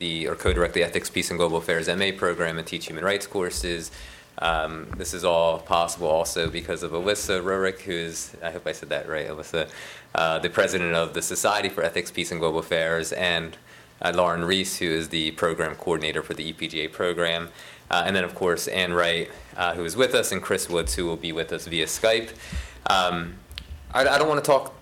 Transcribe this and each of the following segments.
the or co-direct the Ethics, Peace, and Global Affairs MA program and teach human rights courses. Um, this is all possible also because of Alyssa Roerich, who is, I hope I said that right, Alyssa, uh, the president of the Society for Ethics, Peace, and Global Affairs, and uh, Lauren Reese, who is the program coordinator for the EPGA program. Uh, and then, of course, Ann Wright, uh, who is with us, and Chris Woods, who will be with us via Skype. Um, I, I don't want to talk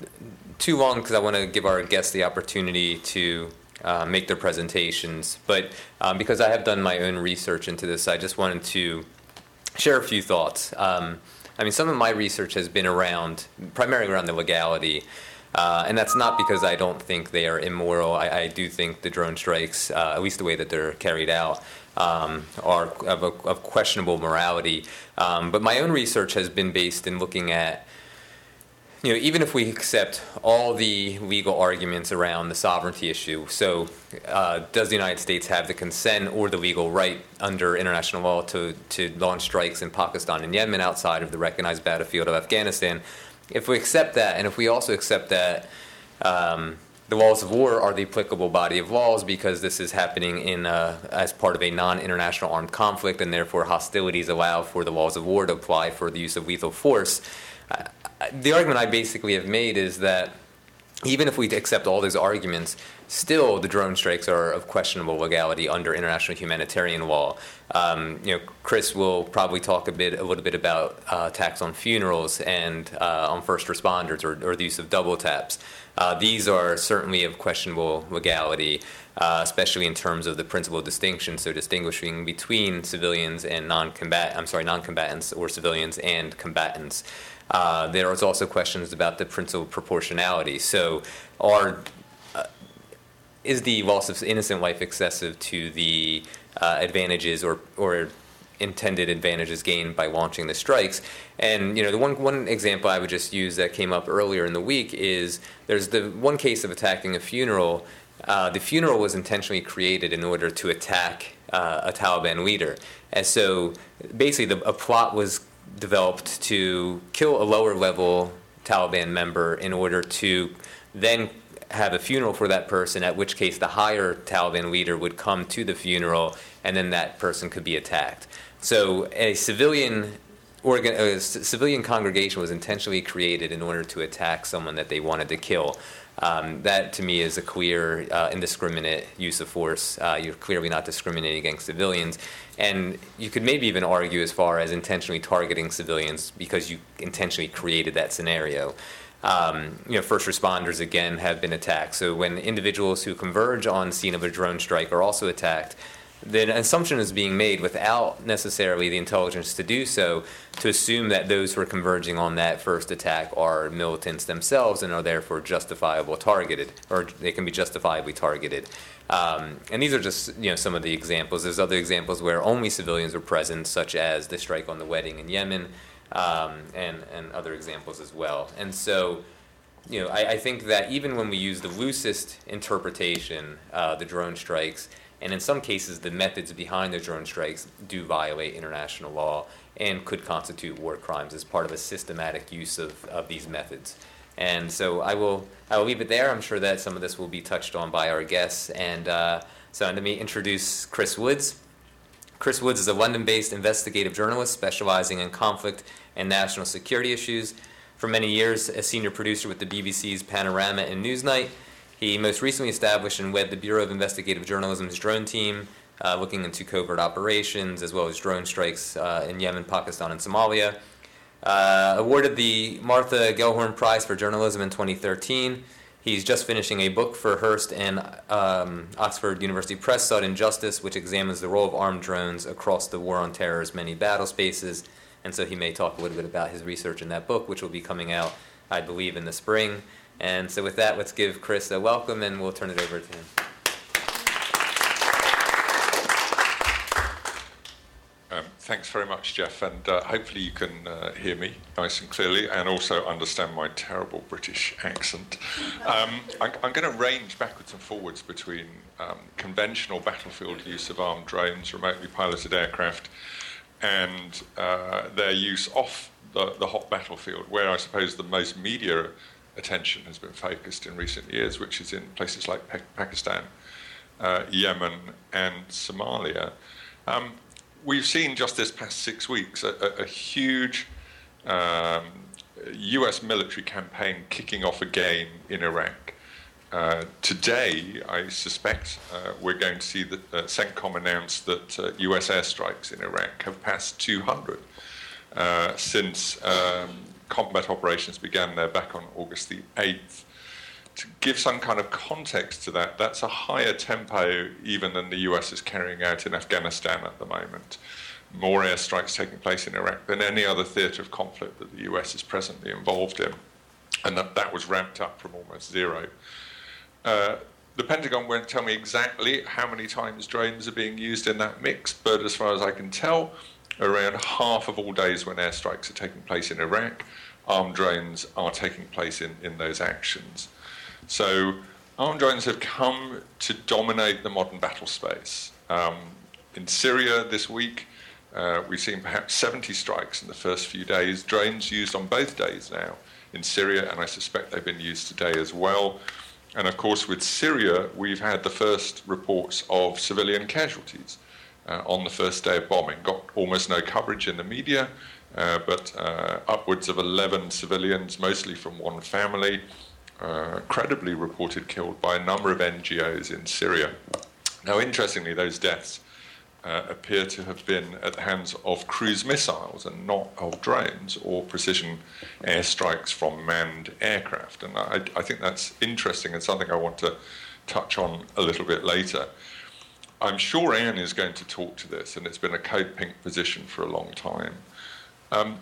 too long because I want to give our guests the opportunity to uh, make their presentations. But um, because I have done my own research into this, I just wanted to share a few thoughts. Um, I mean, some of my research has been around, primarily around the legality. Uh, and that's not because I don't think they are immoral. I, I do think the drone strikes, uh, at least the way that they're carried out, um, are of, a, of, questionable morality. Um, but my own research has been based in looking at you know, even if we accept all the legal arguments around the sovereignty issue, so uh, does the United States have the consent or the legal right under international law to, to launch strikes in Pakistan and Yemen outside of the recognized battlefield of Afghanistan? If we accept that, and if we also accept that um, the laws of war are the applicable body of laws because this is happening in uh, as part of a non-international armed conflict, and therefore hostilities allow for the laws of war to apply for the use of lethal force the argument I basically have made is that even if we accept all those arguments, still the drone strikes are of questionable legality under international humanitarian law. Um, you know, Chris will probably talk a bit, a little bit about uh, attacks on funerals and uh, on first responders or, or, the use of double taps. Uh, these are certainly of questionable legality, uh, especially in terms of the principle distinction. So distinguishing between civilians and non-combat, I'm sorry, non-combatants or civilians and combatants. Uh, there was also questions about the principle of proportionality. So, are uh, is the loss of innocent life excessive to the uh, advantages or or intended advantages gained by launching the strikes? And you know, the one one example I would just use that came up earlier in the week is there's the one case of attacking a funeral. Uh, the funeral was intentionally created in order to attack uh, a Taliban leader, and so basically the, a plot was developed to kill a lower level Taliban member in order to then have a funeral for that person, at which case the higher Taliban leader would come to the funeral and then that person could be attacked. So a civilian organ, a civilian congregation was intentionally created in order to attack someone that they wanted to kill. Um, that to me is a clear, uh, indiscriminate use of force. Uh, you're clearly not discriminating against civilians. And you could maybe even argue as far as intentionally targeting civilians because you intentionally created that scenario. Um, you know, first responders again have been attacked. So when individuals who converge on scene of a drone strike are also attacked, the assumption is being made without necessarily the intelligence to do so to assume that those who are converging on that first attack are militants themselves and are therefore justifiable targeted or they can be justifiably targeted. Um, and these are just you know some of the examples. There's other examples where only civilians were present such as the strike on the wedding in yemen um, and, and other examples as well. And so you know I, I, think that even when we use the loosest interpretation uh, the drone strikes and in some cases, the methods behind the drone strikes do violate international law and could constitute war crimes as part of a systematic use of, of these methods. And so I will I will leave it there. I'm sure that some of this will be touched on by our guests. And uh, so let me introduce Chris Woods. Chris Woods is a London-based investigative journalist specializing in conflict and national security issues. For many years, a senior producer with the BBC's Panorama and Newsnight, he most recently established and led the Bureau of Investigative Journalism's drone team, uh, looking into covert operations as well as drone strikes uh, in Yemen, Pakistan, and Somalia. Uh, awarded the Martha Gellhorn Prize for Journalism in 2013. He's just finishing a book for Hurst and um, Oxford University Press, Sudden Justice, which examines the role of armed drones across the war on terror's many battle spaces. And so he may talk a little bit about his research in that book, which will be coming out, I believe, in the spring. And so, with that, let's give Chris a welcome and we'll turn it over to him. Um, thanks very much, Jeff, and uh, hopefully you can uh, hear me nice and clearly and also understand my terrible British accent. Um, I, am going to range backwards and forwards between um, conventional battlefield use of armed drones, remotely piloted aircraft, and uh, their use off the, the hot battlefield, where I suppose the most media attention has been focused in recent years, which is in places like Pakistan uh, Yemen, and Somalia. Um, we've seen just this past six weeks a, a, a huge um, US military campaign kicking off again in Iraq. Uh, today, I suspect uh, we're going to see that uh, CENTCOM announced that US uh, airstrikes in Iraq have passed 200 uh, since um, combat operations began there back on August the 8th. To give some kind of context to that, that's a higher tempo even than the US is carrying out in Afghanistan at the moment more airstrikes taking place in Iraq than any other theatre of conflict that the US is presently involved in. And that, that was ramped up from almost zero. Uh, the Pentagon won't tell me exactly how many times drones are being used in that mix, but as far as I can tell, around half of all days when airstrikes are taking place in Iraq, armed drones are taking place in, in those actions. So armed drones have come to dominate the modern battle space. Um, in Syria this week, uh, we've seen perhaps 70 strikes in the first few days, drones used on both days now in Syria, and I suspect they've been used today as well. And of course, with Syria, we've had the first reports of civilian casualties uh, on the first day of bombing. Got almost no coverage in the media, uh, but uh, upwards of 11 civilians, mostly from one family, uh, credibly reported killed by a number of NGOs in Syria. Now, interestingly, those deaths uh, appear to have been at the hands of cruise missiles and not of drones or precision airstrikes from manned aircraft. And I, I, think that's interesting and something I want to touch on a little bit later. I'm sure Ann is going to talk to this, and it's been a code pink position for a long time. Um,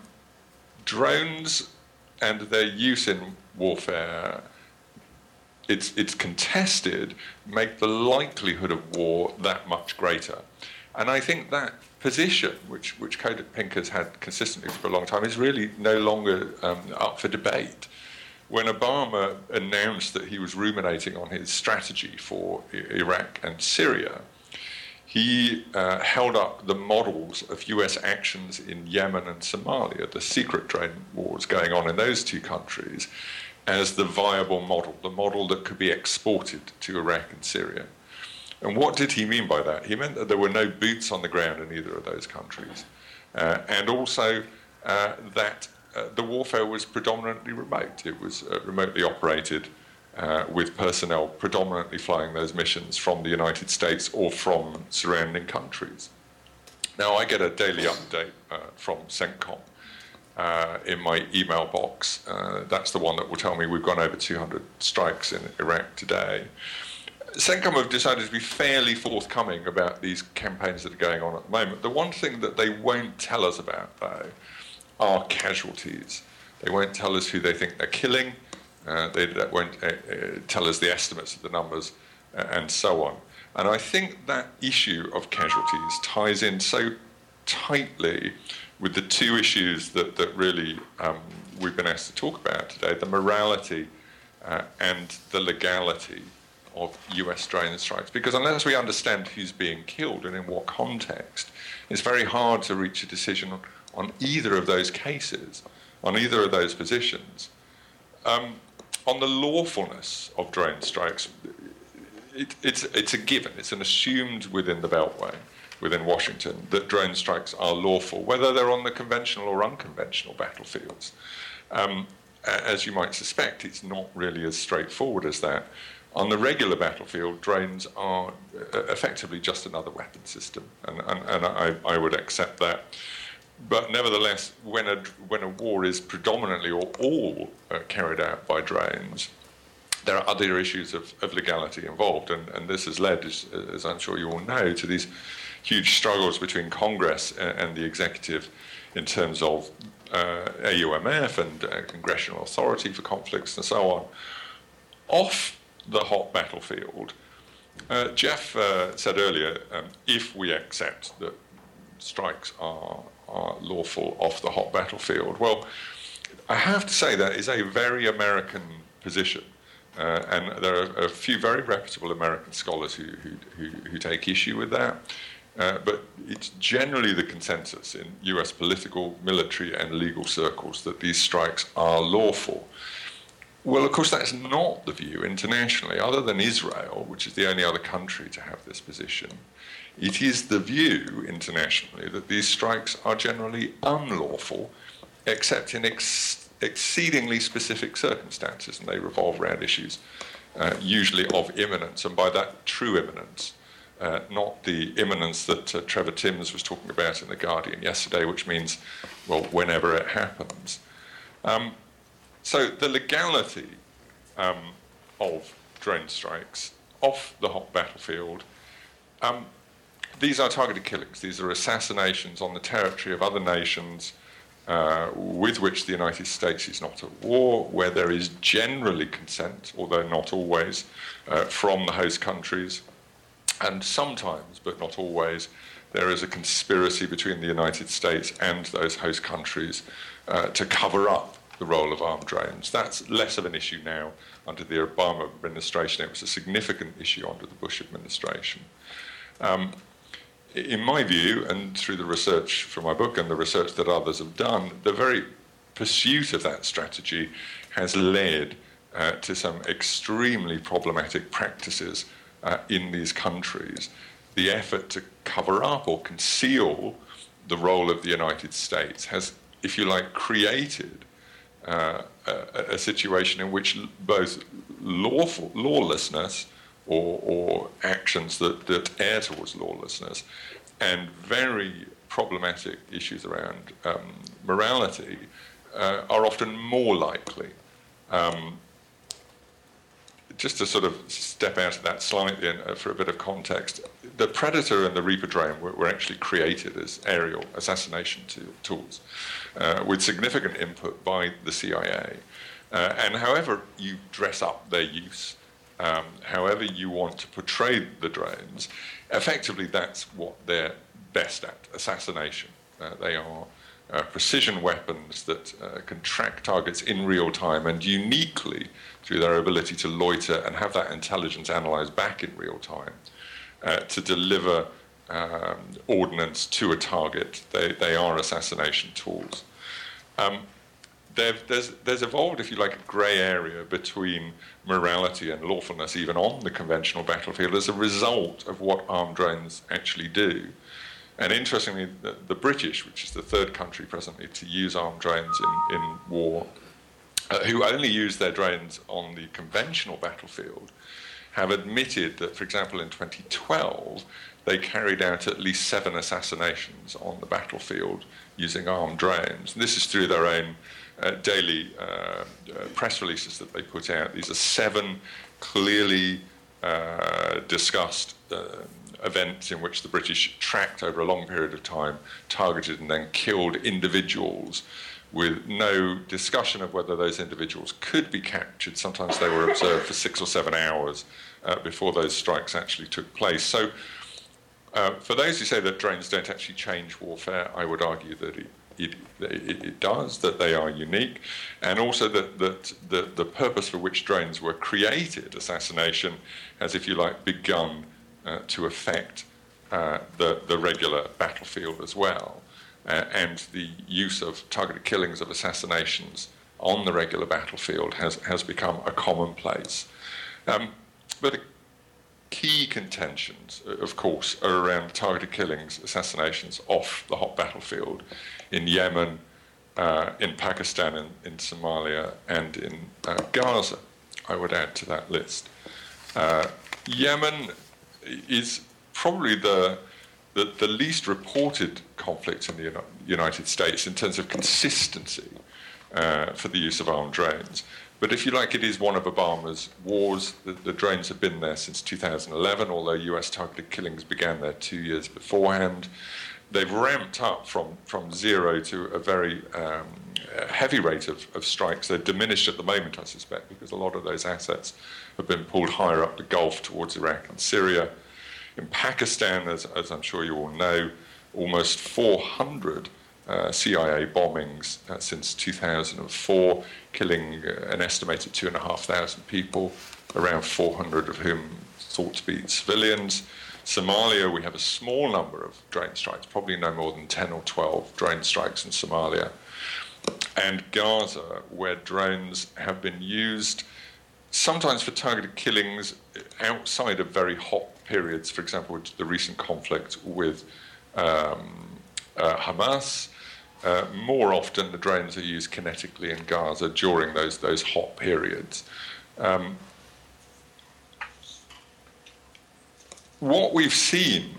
drones and their use in warfare it's, it's contested, make the likelihood of war that much greater. And I think that position, which, which Code Pink has had consistently for a long time, is really no longer um, up for debate. When Obama announced that he was ruminating on his strategy for Iraq and Syria, he uh, held up the models of US actions in Yemen and Somalia, the secret drone wars going on in those two countries, as the viable model, the model that could be exported to Iraq and Syria. And what did he mean by that? He meant that there were no boots on the ground in either of those countries, uh, and also uh, that uh, the warfare was predominantly remote. It was uh, remotely operated uh, with personnel predominantly flying those missions from the United States or from surrounding countries. Now, I get a daily update uh, from CENTCOM. Uh, in my email box. Uh, that's the one that will tell me we've gone over 200 strikes in Iraq today. CENTCOM have decided to be fairly forthcoming about these campaigns that are going on at the moment. The one thing that they won't tell us about, though, are casualties. They won't tell us who they think they're killing. Uh, they, won't uh, uh, tell us the estimates of the numbers, uh, and so on. And I think that issue of casualties ties in so tightly with the two issues that, that really um, we've been asked to talk about today the morality uh, and the legality of US drone strikes. Because unless we understand who's being killed and in what context, it's very hard to reach a decision on, on either of those cases, on either of those positions. Um, on the lawfulness of drone strikes, it, it's, it's a given, it's an assumed within the Beltway, within Washington, that drone strikes are lawful, whether they're on the conventional or unconventional battlefields. Um, as you might suspect, it's not really as straightforward as that. On the regular battlefield, drones are uh, effectively just another weapon system, and, and, and I, I, would accept that. But nevertheless, when a, when a war is predominantly or all uh, carried out by drones, there are other issues of, of legality involved, and, and this has led, as, as, I'm sure you all know, to these huge struggles between Congress and, and the executive in terms of uh, AUMF and uh, congressional authority for conflicts and so on. Off the hot battlefield. Uh, Jeff uh, said earlier, um, if we accept that strikes are, are lawful off the hot battlefield, well, I have to say that is a very American position. Uh, and there are a few very reputable American scholars who, who, who, who take issue with that. Uh, but it's generally the consensus in US political, military, and legal circles that these strikes are lawful Well, of course, that's not the view internationally, other than Israel, which is the only other country to have this position. It is the view internationally that these strikes are generally unlawful, except in ex- exceedingly specific circumstances, and they revolve around issues uh, usually of imminence, and by that, true imminence. Uh, not the imminence that uh, Trevor Timms was talking about in The Guardian yesterday, which means, well, whenever it happens. Um, so the legality um, of drone strikes off the hot battlefield, um, these are targeted killings. These are assassinations on the territory of other nations uh, with which the United States is not at war, where there is generally consent, although not always, uh, from the host countries. And sometimes, but not always, there is a conspiracy between the United States and those host countries uh, to cover up the role of armed drones. That's less of an issue now under the Obama administration. It was a significant issue under the Bush administration. Um, in my view, and through the research from my book and the research that others have done, the very pursuit of that strategy has led uh, to some extremely problematic practices uh, in these countries. The effort to cover up or conceal the role of the United States has, if you like, created uh, a, a, situation in which both lawful, lawlessness or, or actions that, that err towards lawlessness and very problematic issues around um, morality uh, are often more likely. Um, just to sort of step out of that slightly and uh, for a bit of context, the Predator and the Reaper drone were, were actually created as aerial assassination tools uh, with significant input by the CIA. Uh, and however you dress up their use, um, however you want to portray the drones, effectively that's what they're best at assassination. Uh, they are uh, precision weapons that uh, can track targets in real time and uniquely through their ability to loiter and have that intelligence analyzed back in real time uh, to deliver um, ordnance to a target. They, they are assassination tools. Um, there's, there's evolved, if you like, a grey area between morality and lawfulness, even on the conventional battlefield, as a result of what armed drones actually do. And interestingly, the, the British, which is the third country presently to use armed drones in, in war, uh, who only use their drones on the conventional battlefield, have admitted that, for example, in 2012, they carried out at least seven assassinations on the battlefield using armed drones. And this is through their own uh, daily uh, uh, press releases that they put out. These are seven clearly uh, discussed uh, events in which the British tracked over a long period of time, targeted and then killed individuals with no discussion of whether those individuals could be captured. Sometimes they were observed for six or seven hours uh, before those strikes actually took place. So, uh, for those who say that drones don't actually change warfare, I would argue that it, it, it, it does, that they are unique, and also that, that the, purpose for which drones were created, assassination, has, if you like, begun uh, to affect uh, the, the regular battlefield as well. Uh, and the use of targeted killings of assassinations on the regular battlefield has, has become a commonplace. Um, but key contentions, of course, are around targeted killings, assassinations off the hot battlefield in Yemen, uh, in Pakistan, in, in, Somalia, and in uh, Gaza, I would add to that list. Uh, Yemen is probably the, the, the, least reported conflict in the United States in terms of consistency uh, for the use of armed drones. But if you like, it is one of Obama's wars. The, the, drones have been there since 2011, although US targeted killings began there two years beforehand. They've ramped up from, from zero to a very um, heavy rate of, of strikes. They're diminished at the moment, I suspect, because a lot of those assets have been pulled higher up the Gulf towards Iraq and Syria. In Pakistan, as, as I'm sure you all know, almost 400 uh, CIA bombings uh, since 2004, killing uh, an estimated 2,500 people, around 400 of whom thought to be civilians. Somalia, we have a small number of drone strikes, probably no more than 10 or 12 drone strikes in Somalia. and Gaza, where drones have been used sometimes for targeted killings outside of very hot periods, for example, the recent conflict with um, uh, Hamas. Uh, more often, the drones are used kinetically in Gaza during those, those hot periods. Um, what we've seen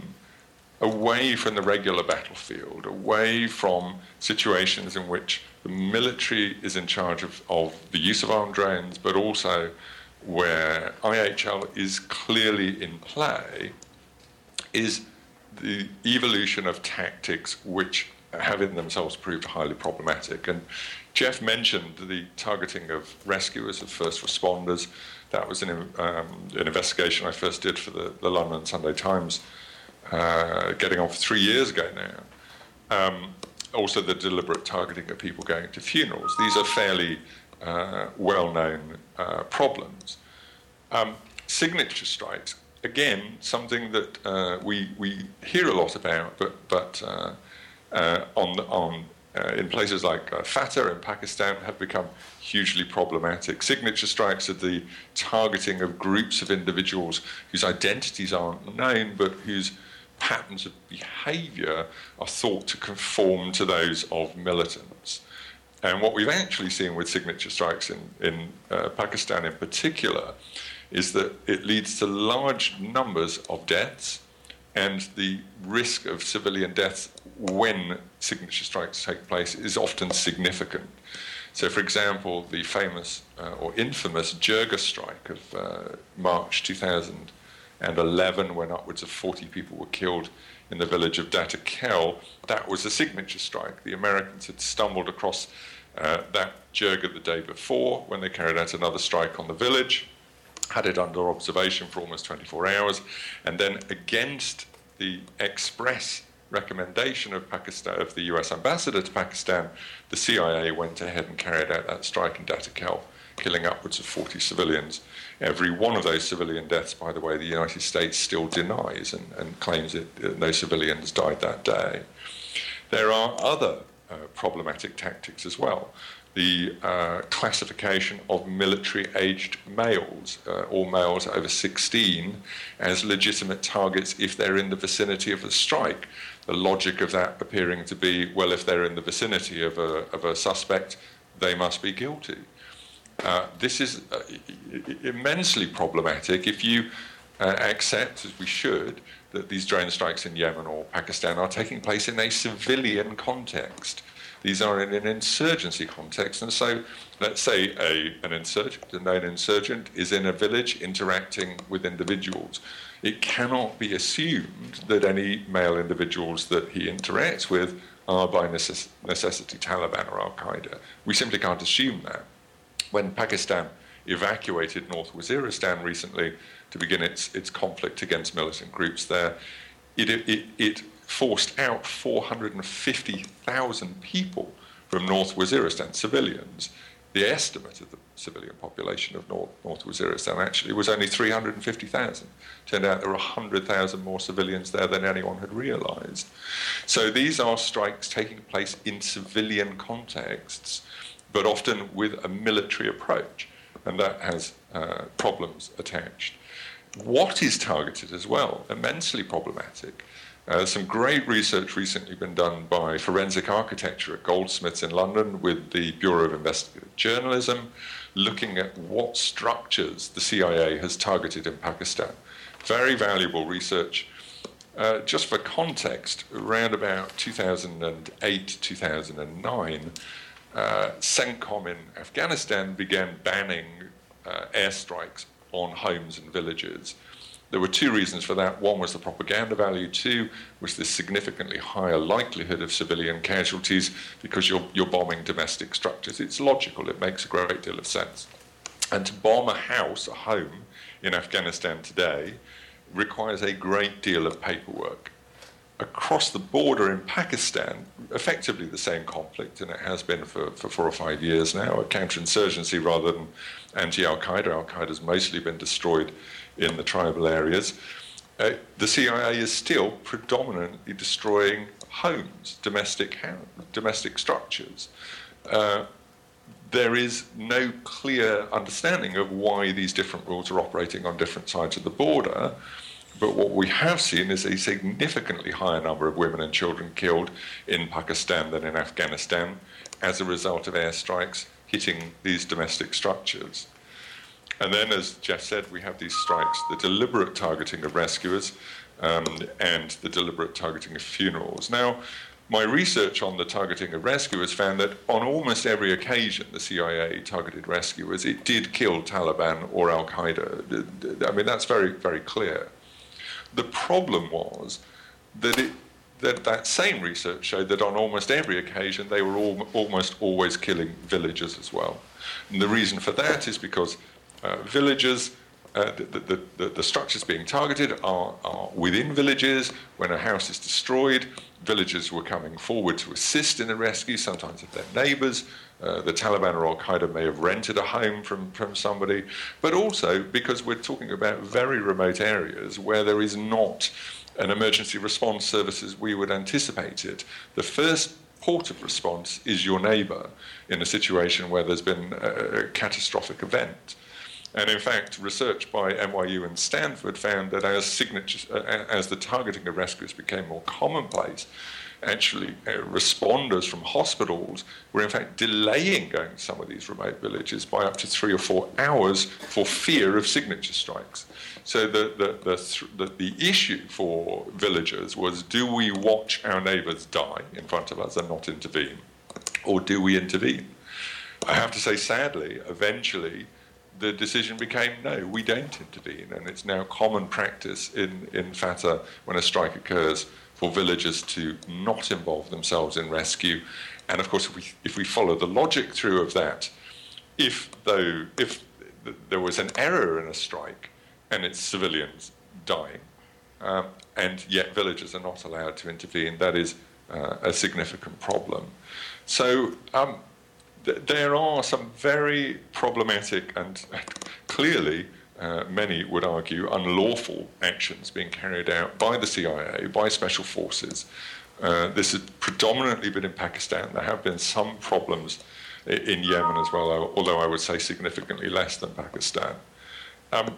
away from the regular battlefield, away from situations in which the military is in charge of, of the use of armed drones, but also where IHL is clearly in play, is the evolution of tactics which have in themselves proved highly problematic. And Jeff mentioned the targeting of rescuers, of first responders. That was an, um, an investigation I first did for the, the London Sunday Times, uh, getting on for three years ago now. Um, also, the deliberate targeting of people going to funerals. These are fairly uh, well known uh, problems. Um, signature strikes, again, something that uh, we, we hear a lot about, but, but uh, on, on, uh, in places like uh, FATA in Pakistan have become hugely problematic. Signature strikes are the targeting of groups of individuals whose identities aren't known, but whose patterns of behavior are thought to conform to those of militants. And what we've actually seen with signature strikes in, in uh, Pakistan in particular is that it leads to large numbers of deaths and the risk of civilian deaths when signature strikes take place is often significant. So, for example, the famous uh, or infamous Jirga strike of uh, March 2011, when upwards of 40 people were killed in the village of Datta Khel, that was a signature strike. The Americans had stumbled across uh, that Jirga the day before when they carried out another strike on the village had it under observation for almost 24 hours, and then against the express recommendation of Pakistan of the US ambassador to Pakistan, the CIA went ahead and carried out that strike in Datta Khel, killing upwards of 40 civilians. Every one of those civilian deaths, by the way, the United States still denies and, and claims that no civilians died that day. There are other uh, problematic tactics as well the uh, classification of military aged males, uh, or males over 16, as legitimate targets if they're in the vicinity of a strike. The logic of that appearing to be well, if they're in the vicinity of a, of a suspect, they must be guilty. Uh, this is uh, immensely problematic if you uh, accept, as we should, that these drone strikes in Yemen or Pakistan are taking place in a civilian context. These are in an insurgency context. And so, let's say a, an insurgent, a known insurgent, is in a village interacting with individuals. It cannot be assumed that any male individuals that he interacts with are by necess- necessity Taliban or Al Qaeda. We simply can't assume that. When Pakistan evacuated North Waziristan recently to begin its, its conflict against militant groups there, it, it, it forced out 450,000 people from North Waziristan, civilians. The estimate of the civilian population of North, North Waziristan actually was only 350,000. Turned out there were 100,000 more civilians there than anyone had realized. So these are strikes taking place in civilian contexts, but often with a military approach, and that has uh, problems attached. What is targeted as well, immensely problematic. Uh, some great research recently been done by forensic architecture at Goldsmiths in London with the Bureau of Investigative Journalism, looking at what structures the CIA has targeted in Pakistan. Very valuable research. Uh, just for context, around about 2008, 2009, uh, CENTCOM in Afghanistan began banning uh, airstrikes on homes and villages there were two reasons for that. One was the propaganda value, two was the significantly higher likelihood of civilian casualties because you're, you're bombing domestic structures. It's logical, it makes a great deal of sense. And to bomb a house, a home in Afghanistan today, requires a great deal of paperwork. Across the border in Pakistan, effectively the same conflict, and it has been for, for four or five years now, a counterinsurgency rather than anti Al Qaeda. Al Qaeda's mostly been destroyed in the tribal areas, uh, the CIA is still predominantly destroying homes, domestic, domestic structures. uh, there is no clear understanding of why these different rules are operating on different sides of the border. But what we have seen is a significantly higher number of women and children killed in Pakistan than in Afghanistan as a result of airstrikes hitting these domestic structures. And then, as Jeff said, we have these strikes, the deliberate targeting of rescuers um, and the deliberate targeting of funerals. Now, my research on the targeting of rescuers found that on almost every occasion the CIA targeted rescuers, it did kill Taliban or Al Qaeda. I mean, that's very, very clear. The problem was that it, that, that same research showed that on almost every occasion they were almost always killing villagers as well. And the reason for that is because uh, villagers uh, the, the, the, the, structures being targeted are, are, within villages. When a house is destroyed, villagers were coming forward to assist in the rescue, sometimes of their neighbors. Uh, the Taliban or Al Qaeda may have rented a home from, from somebody, but also because we're talking about very remote areas where there is not an emergency response services we would anticipate it. The first port of response is your neighbor in a situation where there's been a, a catastrophic event. And in fact, research by NYU and Stanford found that as uh, as the targeting of rescuers became more commonplace, actually uh, responders from hospitals were in fact delaying going to some of these remote villages by up to three or four hours for fear of signature strikes. So the, the, the, the, the issue for villagers was do we watch our neighbours die in front of us and not intervene? Or do we intervene? I have to say, sadly, eventually, the decision became no, we don't intervene. And it's now common practice in, in FATA when a strike occurs for villagers to not involve themselves in rescue. And of course, if we, if we follow the logic through of that, if, though, if there was an error in a strike and it's civilians dying, um, and yet villagers are not allowed to intervene, that is uh, a significant problem. So um, there are some very problematic and clearly, uh, many would argue, unlawful actions being carried out by the CIA, by special forces. Uh, this has predominantly been in Pakistan. There have been some problems in Yemen as well, although I would say significantly less than Pakistan. Um,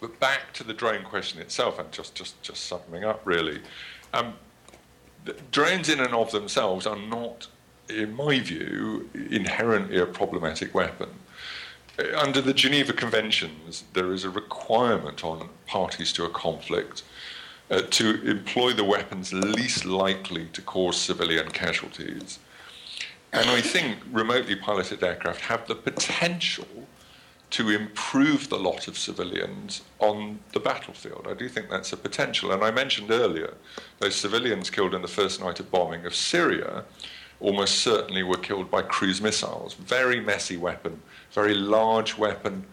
but back to the drone question itself, and just, just, just summing up really. Um, drones in and of themselves are not in my view, inherently a problematic weapon. Under the Geneva Conventions, there is a requirement on parties to a conflict uh, to employ the weapons least likely to cause civilian casualties. And I think remotely piloted aircraft have the potential to improve the lot of civilians on the battlefield. I do think that's a potential. And I mentioned earlier those civilians killed in the first night of bombing of Syria almost certainly were killed by cruise missiles. Very messy weapon, very large weapon,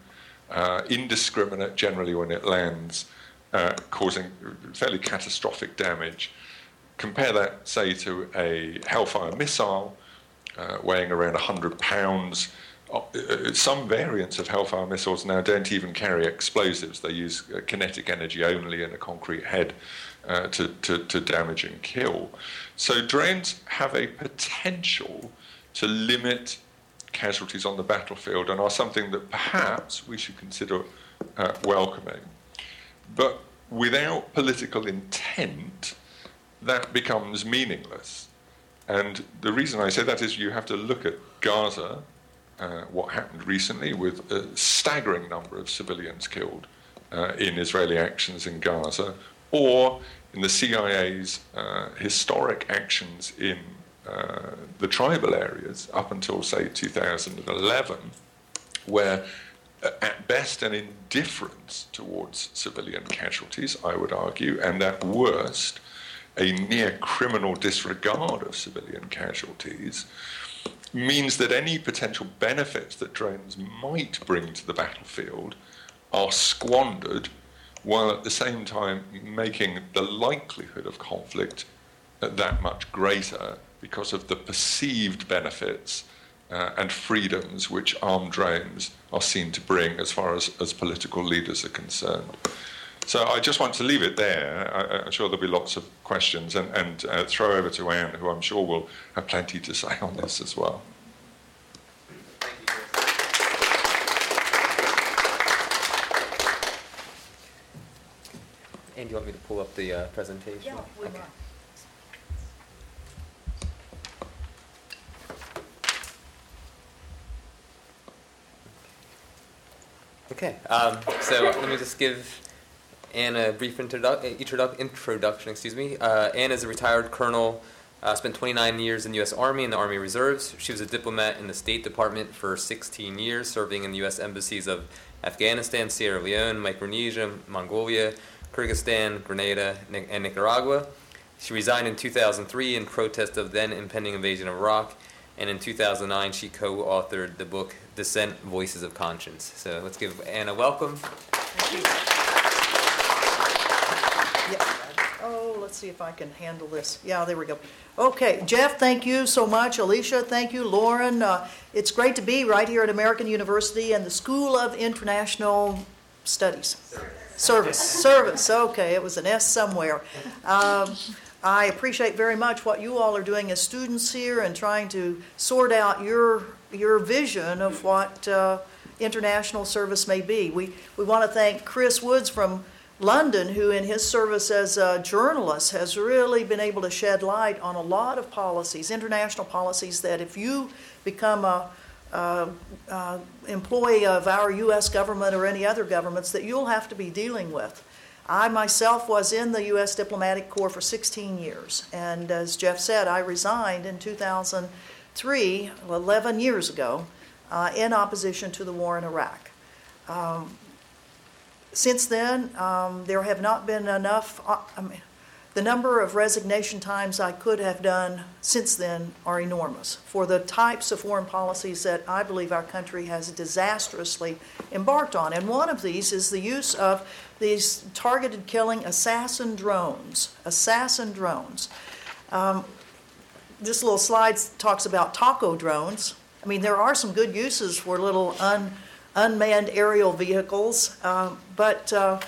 uh, indiscriminate generally when it lands, uh, causing fairly catastrophic damage. Compare that, say, to a Hellfire missile uh, weighing around 100 pounds. Uh, uh, some variants of Hellfire missiles now don't even carry explosives. They use uh, kinetic energy only in a concrete head to, to, to damage and kill. So drones have a potential to limit casualties on the battlefield and are something that perhaps we should consider uh, welcoming. But without political intent, that becomes meaningless. And the reason I say that is you have to look at Gaza, uh, what happened recently with a staggering number of civilians killed uh, in Israeli actions in Gaza, or in the CIA's uh, historic actions in uh, the tribal areas up until, say, 2011, where uh, at best an indifference towards civilian casualties, I would argue, and at worst, a near criminal disregard of civilian casualties, means that any potential benefits that drones might bring to the battlefield are squandered while at the same time making the likelihood of conflict that much greater because of the perceived benefits uh, and freedoms which armed drones are seen to bring as far as, as political leaders are concerned. So I just want to leave it there. I, am sure there'll be lots of questions and, and uh, throw over to Ann, who I'm sure will have plenty to say on this as well. Do you want me to pull up the uh, presentation? Yeah, we Okay. might. Okay, um, so let me just give Ann a brief introdu- uh, introdu- introduction. Excuse me. Uh, Ann is a retired colonel. Uh, spent 29 years in the U.S. Army and the Army Reserves. She was a diplomat in the State Department for 16 years, serving in the U.S. embassies of Afghanistan, Sierra Leone, Micronesia, Mongolia, Kyrgyzstan, Grenada, and Nicaragua. She resigned in 2003 in protest of then impending invasion of Iraq, and in 2009 she co-authored the book Dissent: Voices of Conscience. So let's give Anna welcome. Thank you. Yeah. Oh, let's see if I can handle this. Yeah, there we go. Okay, Jeff, thank you so much. Alicia, thank you. Lauren, uh, it's great to be right here at American University and the School of International Studies. Service, service, okay, it was an S somewhere. Um, I appreciate very much what you all are doing as students here and trying to sort out your, your vision of what uh, international service may be. We, we want to thank Chris Woods from London, who in his service as a journalist has really been able to shed light on a lot of policies, international policies, that if you become a, uh, uh, employee of our U.S. government or any other governments that you'll have to be dealing with. I myself was in the U.S. Diplomatic Corps for 16 years, and as Jeff said, I resigned in 2003, 11 years ago, uh, in opposition to the war in Iraq. Um, since then, um, there have not been enough, uh, I mean, the number of resignation times I could have done since then are enormous for the types of foreign policies that I believe our country has disastrously embarked on. And one of these is the use of these targeted killing assassin drones. Assassin drones. Um, this little slide talks about taco drones. I mean, there are some good uses for little un, unmanned aerial vehicles, uh, but uh,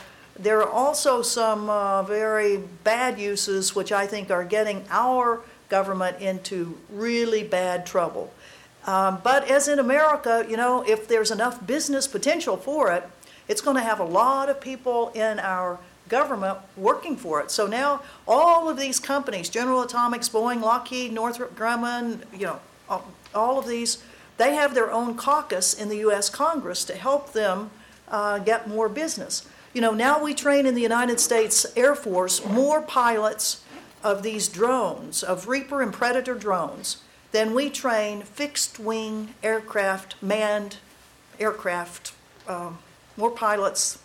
there are also some uh, very bad uses which I think are getting our government into really bad trouble. Um, but as in America, you know, if there's enough business potential for it, it's going to have a lot of people in our government working for it. So now all of these companies, General Atomics, Boeing, Lockheed, Northrop Grumman, you know, all- of these, they have their own caucus in the U.S. Congress to help them uh, get more business. You know, now we train in the United States Air Force more pilots of these drones, of Reaper and Predator drones, than we train fixed wing aircraft, manned aircraft, um, more pilots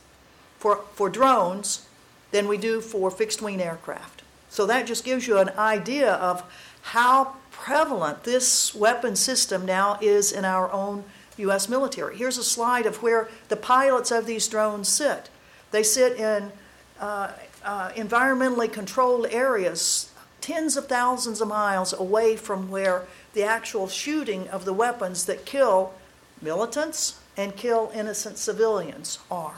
for, for drones than we do for fixed wing aircraft. So that just gives you an idea of how prevalent this weapon system now is in our own U.S. military. Here's a slide of where the pilots of these drones sit. They sit in uh, uh, environmentally controlled areas, tens of thousands of miles away from where the actual shooting of the weapons that kill militants and kill innocent civilians are.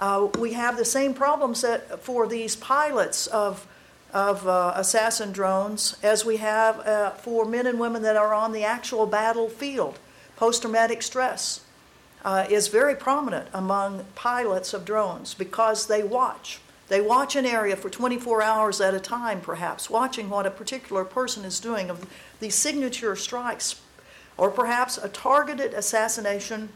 Uh, we have the same problems that for these pilots of, of uh, assassin drones as we have uh, for men and women that are on the actual battlefield. Post traumatic stress uh, is very prominent among pilots of drones because they watch. They watch an area for 24 hours at a time, perhaps, watching what a particular person is doing of these signature strikes, or perhaps a targeted assassination.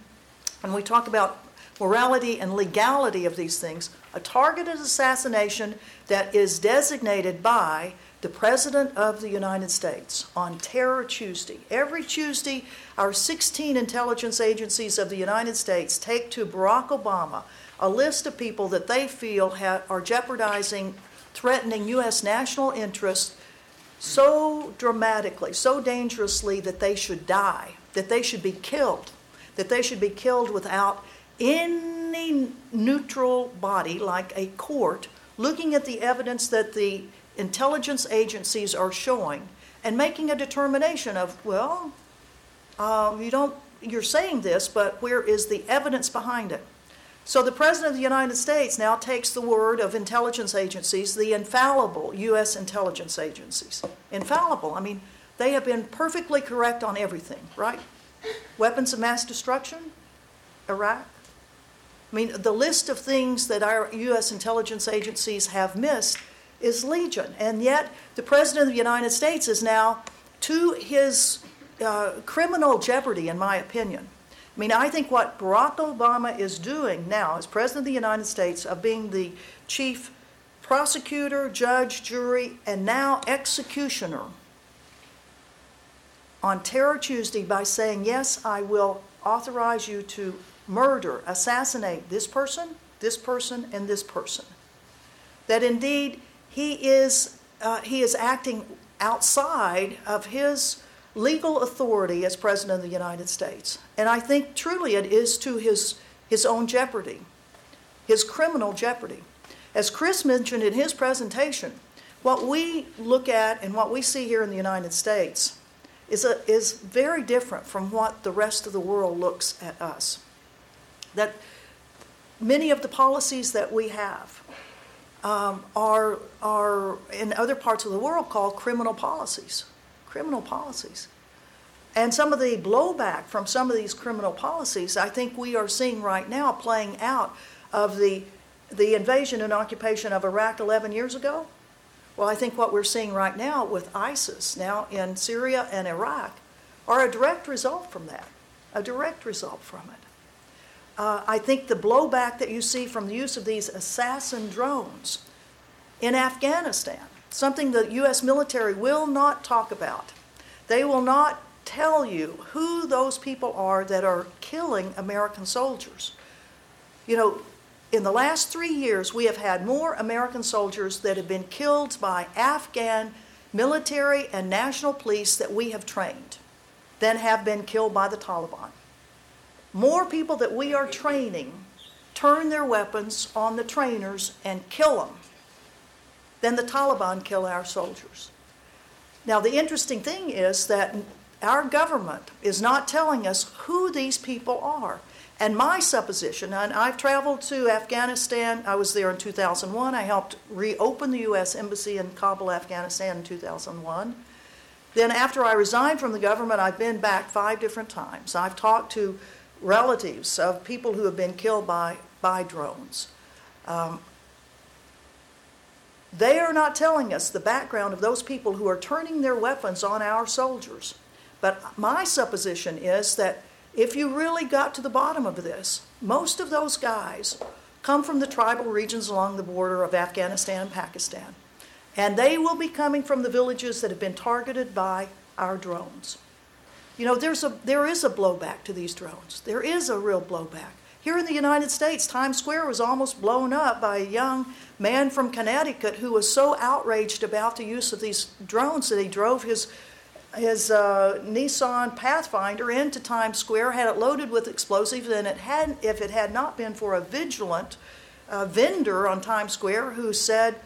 And we talk about morality and legality of these things. A targeted assassination that is designated by the President of the United States on Terror Tuesday. Every Tuesday, our 16 intelligence agencies of the United States take to Barack Obama a list of people that they feel ha- are jeopardizing, threatening U.S. national interests so dramatically, so dangerously that they should die, that they should be killed, that they should be killed without any neutral body like a court looking at the evidence that the intelligence agencies are showing and making a determination of, well, uh, you don't, you're saying this, but where is the evidence behind it? So the President of the United States now takes the word of intelligence agencies, the infallible U.S. intelligence agencies. Infallible. I mean, they have been perfectly correct on everything, right? Weapons of mass destruction, Iraq, I mean, the list of things that our U.S. intelligence agencies have missed is legion. And yet, the President of the United States is now, to his uh, criminal jeopardy, in my opinion. I mean, I think what Barack Obama is doing now as President of the United States, of being the chief prosecutor, judge, jury, and now executioner on Terror Tuesday by saying, Yes, I will authorize you to murder, assassinate this person, this person, and this person. That indeed he is, uh, he is acting outside of his legal authority as President of the United States. And I think truly it is to his, his own jeopardy, his criminal jeopardy. As Chris mentioned in his presentation, what we look at and what we see here in the United States is, a, is very different from what the rest of the world looks at us. That many of the policies that we have um, are, are in other parts of the world called criminal policies. Criminal policies. And some of the blowback from some of these criminal policies, I think we are seeing right now playing out of the, the invasion and occupation of Iraq 11 years ago well, I think what we're seeing right now with ISIS now in Syria and Iraq are a direct result from that, a direct result from it. Uh, I think the blowback that you see from the use of these assassin drones in Afghanistan, something the U.S. military will not talk about. They will not tell you who those people are that are killing American soldiers. You know, in the last three years, we have had more American soldiers that have been killed by Afghan military and national police that we have trained than have been killed by the Taliban. More people that we are training turn their weapons on the trainers and kill them than the Taliban kill our soldiers. Now, the interesting thing is that our government is not telling us who these people are. And my supposition, and I've traveled to Afghanistan, I was there in 2001. I helped reopen the U.S. Embassy in Kabul, Afghanistan in 2001. Then, after I resigned from the government, I've been back five different times. I've talked to relatives of people who have been killed by, by drones. Um, they are not telling us the background of those people who are turning their weapons on our soldiers. But my supposition is that if you really got to the bottom of this, most of those guys come from the tribal regions along the border of Afghanistan and Pakistan. And they will be coming from the villages that have been targeted by our drones. You know, there's a, there is a blowback to these drones. There is a real blowback. Here in the United States, Times Square was almost blown up by a young man from Connecticut who was so outraged about the use of these drones that he drove his his uh, Nissan Pathfinder into Times Square, had it loaded with explosives, and it had, if it had not been for a vigilant uh, vendor on Times Square who said,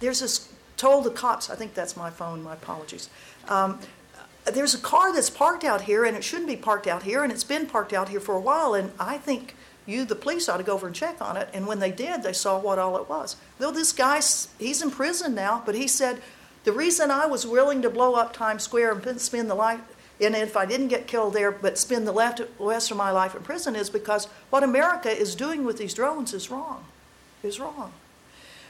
"There's this," told the cops. I think that's my phone. My apologies. Um, there's a car that's parked out here, and it shouldn't be parked out here, and it's been parked out here for a while, and I think you, the police, ought to go over and check on it. And when they did, they saw what all it was. Though this guy, he's in prison now, but he said the reason I was willing to blow up Times Square and spend the life, and if I didn't get killed there, but spend the left, rest of my life in prison, is because what America is doing with these drones is wrong. Is wrong.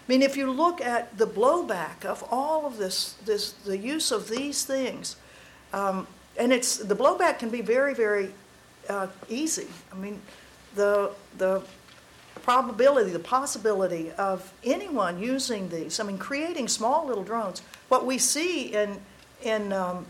I mean, if you look at the blowback of all of this, this the use of these things, um, and it's the blowback can be very, very uh, easy. I mean, the the probability, the possibility of anyone using these, I mean, creating small little drones what we see in, in um,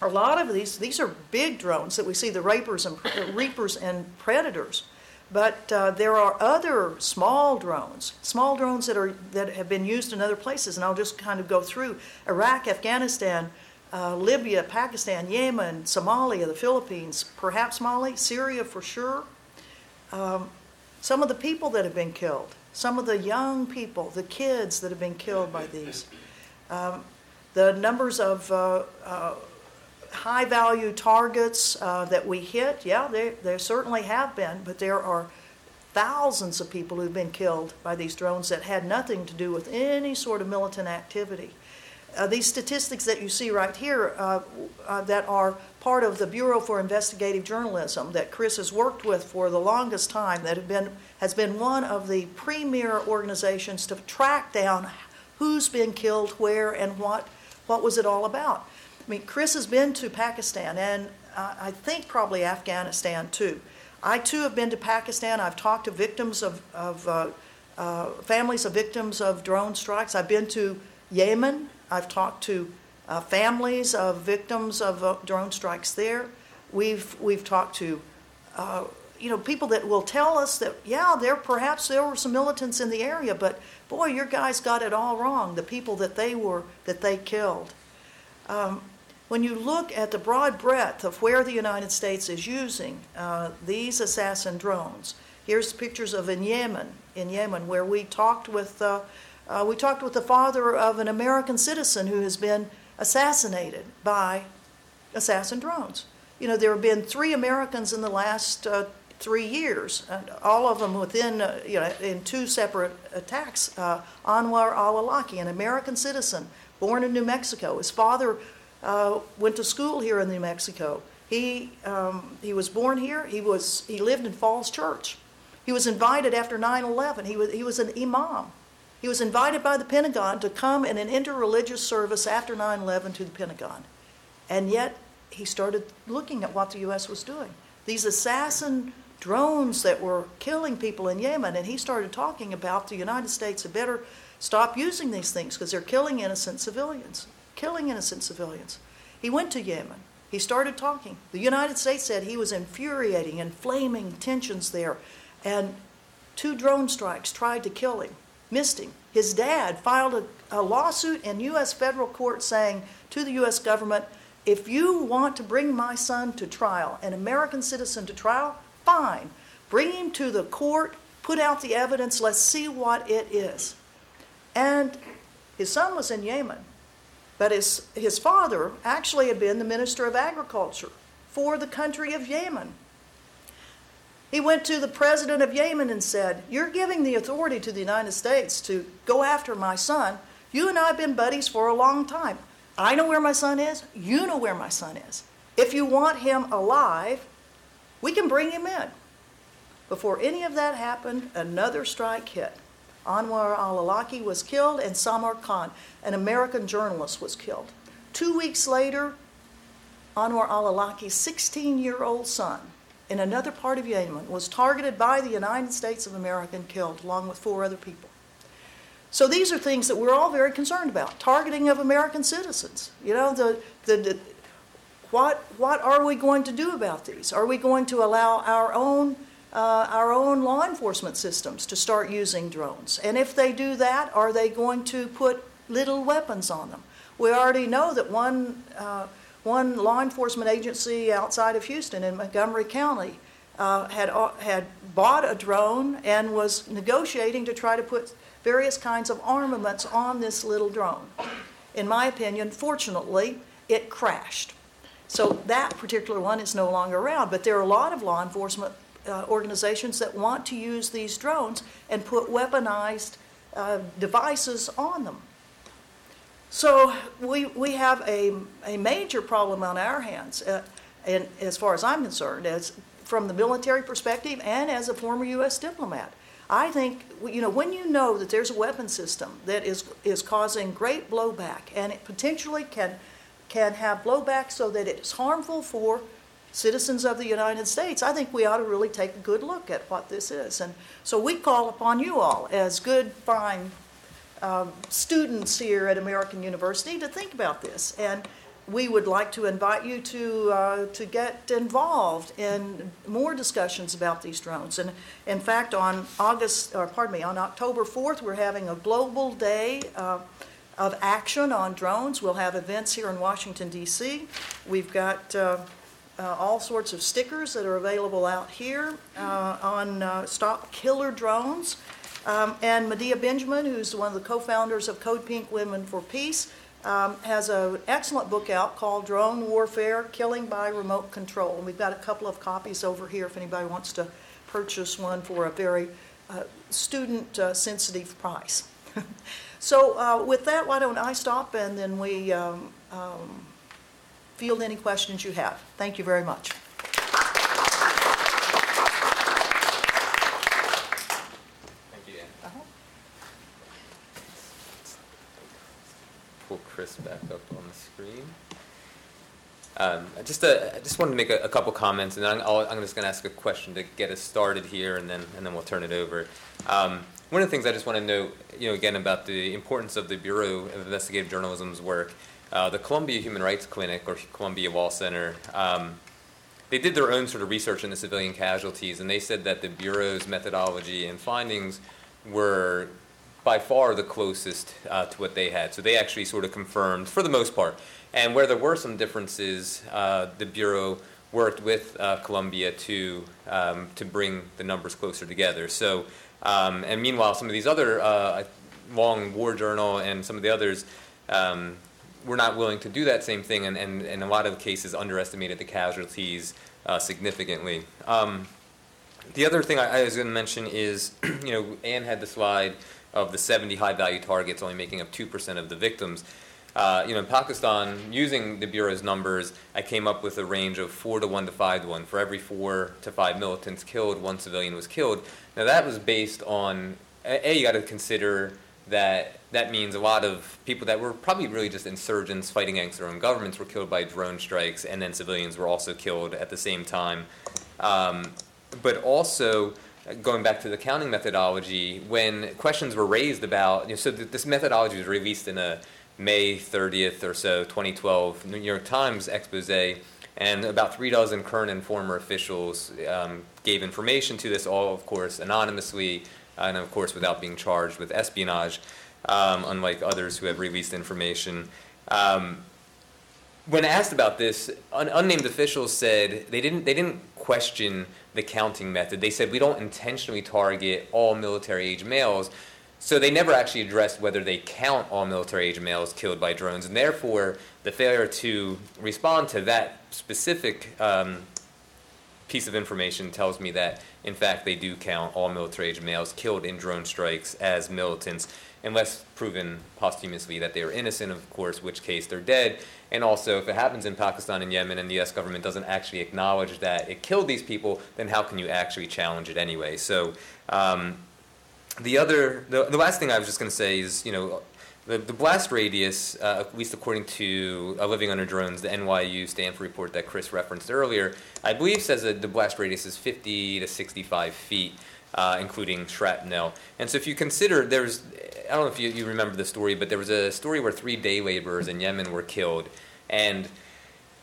a lot of these, these are big drones that we see, the Reapers and, Reapers and Predators. But uh, there are other small drones, small drones that, are, that have been used in other places. And I'll just kind of go through Iraq, Afghanistan, uh, Libya, Pakistan, Yemen, Somalia, the Philippines, perhaps Mali, Syria for sure. Um, some of the people that have been killed, some of the young people, the kids that have been killed by these. Um, the numbers of uh, uh, high value targets uh, that we hit, yeah, there, there certainly have been, but there are thousands of people who've been killed by these drones that had nothing to do with any sort of militant activity. Uh, these statistics that you see right here uh, uh, that are part of the Bureau for Investigative Journalism that Chris has worked with for the longest time, that have been, has been one of the premier organizations to track down who's been killed, where, and what, what was it all about. I mean, Chris has been to Pakistan and uh, I think probably Afghanistan too. I too have been to Pakistan. I've talked to victims of, of uh, uh, families of victims of drone strikes. I've been to Yemen. I've talked to uh, families of victims of uh, drone strikes there. We've, we've talked to, uh, you know, people that will tell us that, yeah, there perhaps there were some militants in the area, but boy, your guys got it all wrong, the people that they were, that they killed. Um, when you look at the broad breadth of where the United States is using uh, these assassin drones, here's pictures of in Yemen, in Yemen, where we talked with, uh, uh, we talked with the father of an American citizen who has been assassinated by assassin drones. You know, there have been three Americans in the last uh, three years, all of them within, uh, you know, in two separate attacks. Uh, Anwar al-Awlaki, an American citizen, born in New Mexico. His father uh, went to school here in New Mexico. He, um, he was born here. He, was, he lived in Falls Church. He was invited after 9-11. He was, he was an imam. He was invited by the Pentagon to come in an interreligious service after 9 11 to the Pentagon. And yet, he started looking at what the U.S. was doing. These assassin drones that were killing people in Yemen, and he started talking about the United States had better stop using these things because they're killing innocent civilians, killing innocent civilians. He went to Yemen. He started talking. The United States said he was infuriating, inflaming tensions there, and two drone strikes tried to kill him missed him. His dad filed a, a lawsuit in U.S. federal court saying to the U.S. government, if you want to bring my son to trial, an American citizen to trial, fine. Bring him to the court, put out the evidence, let's see what it is. And his son was in Yemen, but his, his father actually had been the Minister of Agriculture for the country of Yemen. He went to the president of Yemen and said, You're giving the authority to the United States to go after my son. You and I have been buddies for a long time. I know where my son is. You know where my son is. If you want him alive, we can bring him in. Before any of that happened, another strike hit. Anwar al Awlaki was killed, and Samir Khan, an American journalist, was killed. Two weeks later, Anwar al Awlaki's 16 year old son in another part of Yemen was targeted by the United States of America and killed, along with four other people. So these are things that we're all very concerned about. Targeting of American citizens. You know, the, the, the, what, what are we going to do about these? Are we going to allow our own, uh, our own law enforcement systems to start using drones? And if they do that, are they going to put little weapons on them? We already know that one uh, one law enforcement agency outside of Houston in Montgomery County uh, had, uh, had bought a drone and was negotiating to try to put various kinds of armaments on this little drone. In my opinion, fortunately, it crashed. So that particular one is no longer around, but there are a lot of law enforcement uh, organizations that want to use these drones and put weaponized uh, devices on them. So we, we have a, a major problem on our hands, uh, and as far as I'm concerned, as from the military perspective and as a former U.S. diplomat. I think, you know, when you know that there's a weapon system that is, is causing great blowback and it potentially can, can have blowback so that it is harmful for citizens of the United States, I think we ought to really take a good look at what this is. And so we call upon you all as good, fine um, students here at American University to think about this. And we would like to invite you to, uh, to get involved in more discussions about these drones. And in fact, on August, or pardon me, on October 4th, we're having a global day uh, of action on drones. We'll have events here in Washington, D.C. We've got uh, uh, all sorts of stickers that are available out here uh, on uh, Stop Killer Drones. Um, and Medea Benjamin, who's one of the co-founders of Code Pink Women for Peace, um, has an excellent book out called Drone Warfare, Killing by Remote Control. And we've got a couple of copies over here if anybody wants to purchase one for a very uh, student-sensitive uh, price. So uh, with that, why don't I stop and then we um, um, field any questions you have. Thank you very much. Thank you, Ann. Uh-huh. Pull Chris back up on the screen. Um, I just, uh, I just wanted to make a, a couple comments, and then I'm, I'll, I'm just going to ask a question to get us started here, and then and then we'll turn it over. Um, one of the things I just want to note, you know, again about the importance of the Bureau of Investigative Journalism's work, uh, the Columbia Human Rights Clinic or Columbia Wall Center. Um, they did their own sort of research into civilian casualties, and they said that the Bureau's methodology and findings were by far the closest uh, to what they had. So they actually sort of confirmed, for the most part. And where there were some differences, uh, the Bureau worked with uh, Columbia to, um, to bring the numbers closer together. So, um, and meanwhile, some of these other, uh, Long War Journal and some of the others, um, were not willing to do that same thing, and, and, and in a lot of cases underestimated the casualties uh, significantly. Um, the other thing I, I was going to mention is, you know, Ann had the slide of the 70 high-value targets only making up 2% of the victims. Uh, you know, in Pakistan, using the Bureau's numbers, I came up with a range of 4 to 1 to 5 to 1. For every 4 to 5 militants killed, one civilian was killed. Now, that was based on, A, you got to consider that that means a lot of people that were probably really just insurgents fighting against their own governments were killed by drone strikes, and then civilians were also killed at the same time. Um, but also, going back to the counting methodology, when questions were raised about, you know, so th- this methodology was released in a May 30th or so, 2012 New York Times expose, and about three dozen current and former officials um, gave information to this, all of course anonymously, and of course without being charged with espionage um, unlike others who have released information. Um, when asked about this, un- unnamed officials said they didn't they didn't question the counting method. They said we don't intentionally target all military age males. So they never actually addressed whether they count all military age males killed by drones, and therefore the failure to respond to that specific um, piece of information tells me that in fact they do count all military age males killed in drone strikes as militants unless proven posthumously that they are innocent, of course, which case they're dead. And also, if it happens in Pakistan and Yemen and the US government doesn't actually acknowledge that it killed these people, then how can you actually challenge it anyway? So, um, the other, the, the last thing I was just going to say is, you know, the, the blast radius, uh, at least according to uh, Living Under Drones, the NYU Stanford report that Chris referenced earlier, I believe says that the blast radius is 50 to 65 feet uh, including shrapnel. And so if you consider, there's, I don't know if you, you remember the story, but there was a story where three day laborers in Yemen were killed, and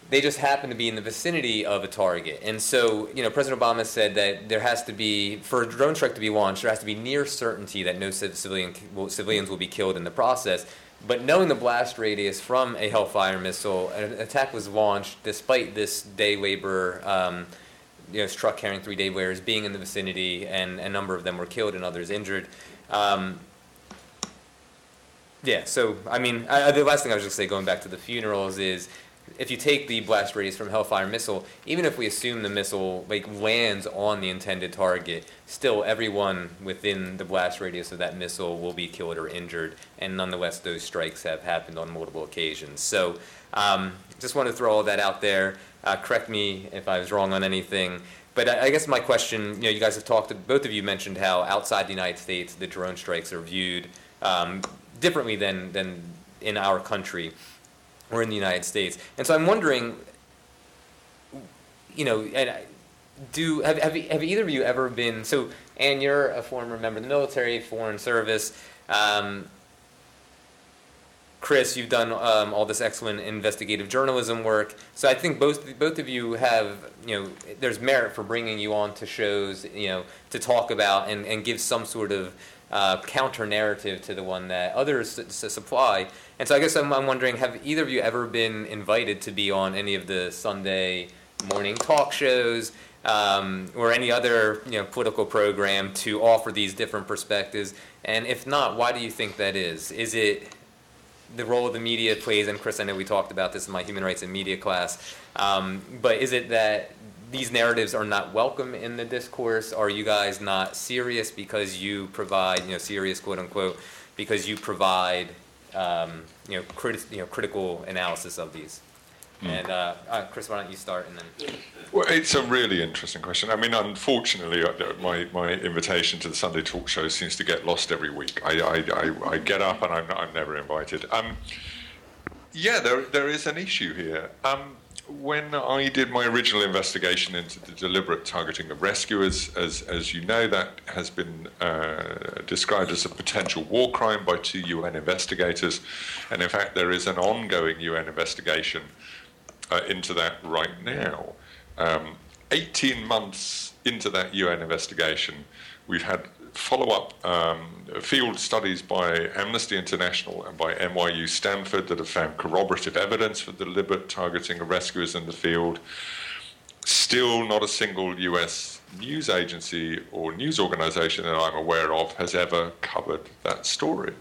they just happened to be in the vicinity of a target. And so, you know, President Obama said that there has to be, for a drone strike to be launched, there has to be near certainty that no civilian, civilians will be killed in the process. But knowing the blast radius from a Hellfire missile, an attack was launched despite this day laborer um, you know, truck carrying three day wearers being in the vicinity, and a number of them were killed and others injured. Um, yeah, so I mean, I, the last thing I was just say, going back to the funerals, is if you take the blast radius from Hellfire missile, even if we assume the missile like lands on the intended target, still everyone within the blast radius of that missile will be killed or injured, and nonetheless those strikes have happened on multiple occasions. So um, just want to throw all that out there. Uh, correct me if I was wrong on anything. But I, I guess my question, you know, you guys have talked, both of you mentioned how outside the United States the drone strikes are viewed um, differently than, than in our country or in the United States. And so I'm wondering, you know, do have, have, have either of you ever been, so, and you're a former member of the military, foreign service, um, Chris, you've done um, all this excellent investigative journalism work. So I think both both of you have, you know, there's merit for bringing you on to shows, you know, to talk about and, and give some sort of uh, counter narrative to the one that others s- supply. And so I guess I'm, I'm wondering, have either of you ever been invited to be on any of the Sunday morning talk shows? Um, or any other you know political program to offer these different perspectives? And if not, why do you think that is? Is it the role the media plays, and Chris, I know we talked about this in my human rights and media class, um, but is it that these narratives are not welcome in the discourse? Are you guys not serious because you provide, you know, serious quote unquote because you provide um, you know, criti- you know critical analysis of these. And uh, uh, Chris, why don't you start and then? Well, it's a really interesting question. I mean, unfortunately, uh, my, my invitation to the Sunday talk show seems to get lost every week. I, I, I, I get up and I'm, I'm never invited. Um, yeah, there, there is an issue here. Um, when I did my original investigation into the deliberate targeting of rescuers, as, as you know, that has been uh, described as a potential war crime by two UN investigators. And in fact, there is an ongoing UN investigation uh, into that right now. Um, 18 months into that UN investigation, we've had follow up um, field studies by Amnesty International and by NYU Stanford that have found corroborative evidence for deliberate targeting of rescuers in the field. Still, not a single US news agency or news organization that I'm aware of has ever covered that story.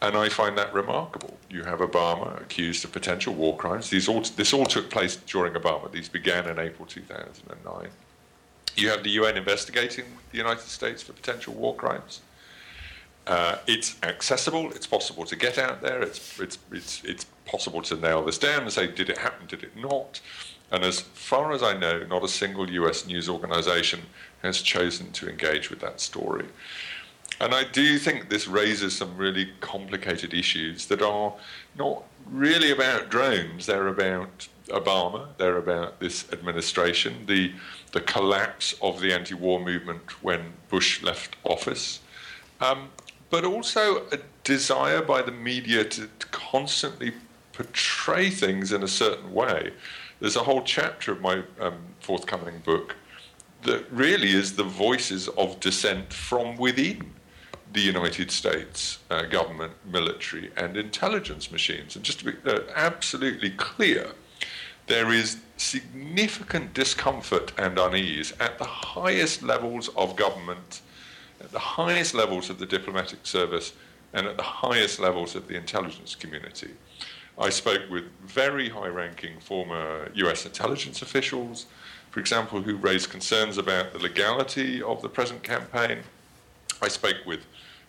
And I find that remarkable. You have Obama accused of potential war crimes. These all, this all took place during Obama. These began in April 2009. You have the UN investigating the United States for potential war crimes. Uh, it's accessible. It's possible to get out there. It's, it's, it's, it's possible to nail this down and say, did it happen? Did it not? And as far as I know, not a single US news organization has chosen to engage with that story. And I do think this raises some really complicated issues that are not really about drones. They're about Obama. They're about this administration, the, the collapse of the anti war movement when Bush left office, um, but also a desire by the media to, to constantly portray things in a certain way. There's a whole chapter of my um, forthcoming book that really is the voices of dissent from within the United States uh, government, military, and intelligence machines. And just to be uh, absolutely clear, there is significant discomfort and unease at the highest levels of government, at the highest levels of the diplomatic service, and at the highest levels of the intelligence community. I spoke with very high ranking former US intelligence officials, for example, who raised concerns about the legality of the present campaign. I spoke with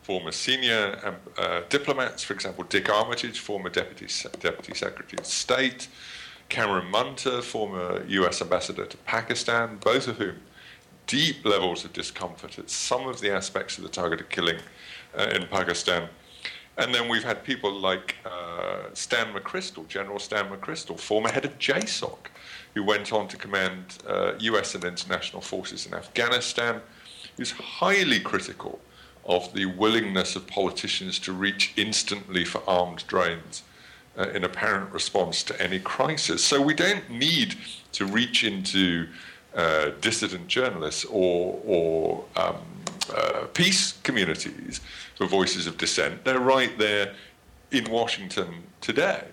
former senior um, uh, diplomats, for example, Dick Armitage, former Deputy, Deputy Secretary of State, Cameron Munter, former US ambassador to Pakistan, both of whom deep levels of discomfort at some of the aspects of the targeted killing uh, in Pakistan. And then we've had people like uh, Stan McChrystal, General Stan McChrystal, former head of JSOC, who went on to command uh, US and international forces in Afghanistan, who's highly critical of the willingness of politicians to reach instantly for armed drones uh, in apparent response to any crisis. So we don't need to reach into uh, dissident journalists or, or um, uh, peace communities for voices of dissent. They're right there in Washington today.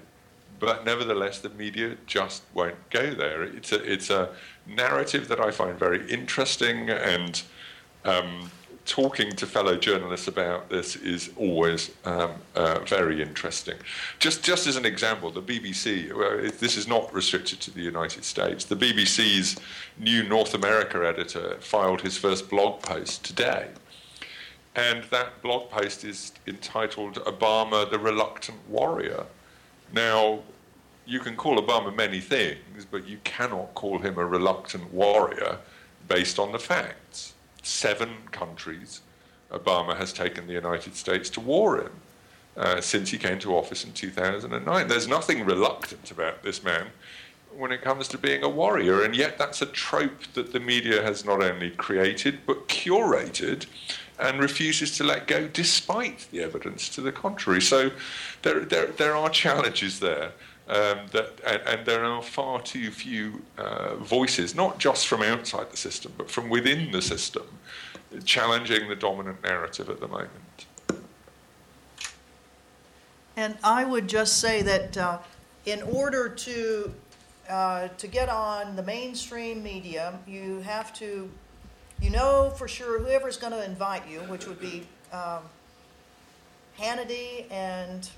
But nevertheless, the media just won't go there. It's a, it's a narrative that I find very interesting and um, talking to fellow journalists about this is always um, uh, very interesting. Just, just as an example, the BBC, well, this is not restricted to the United States, the BBC's new North America editor filed his first blog post today. And that blog post is entitled Obama the Reluctant Warrior. Now, you can call Obama many things, but you cannot call him a reluctant warrior based on the facts seven countries Obama has taken the United States to war in uh, since he came to office in 2009. There's nothing reluctant about this man when it comes to being a warrior, and yet that's a trope that the media has not only created but curated and refuses to let go despite the evidence to the contrary. So there, there, there are challenges there. Um, that, and, and, there are far too few uh, voices, not just from outside the system, but from within the system, challenging the dominant narrative at the moment. And I would just say that uh, in order to uh, to get on the mainstream media, you have to, you know for sure whoever's going to invite you, which would be um, Hannity and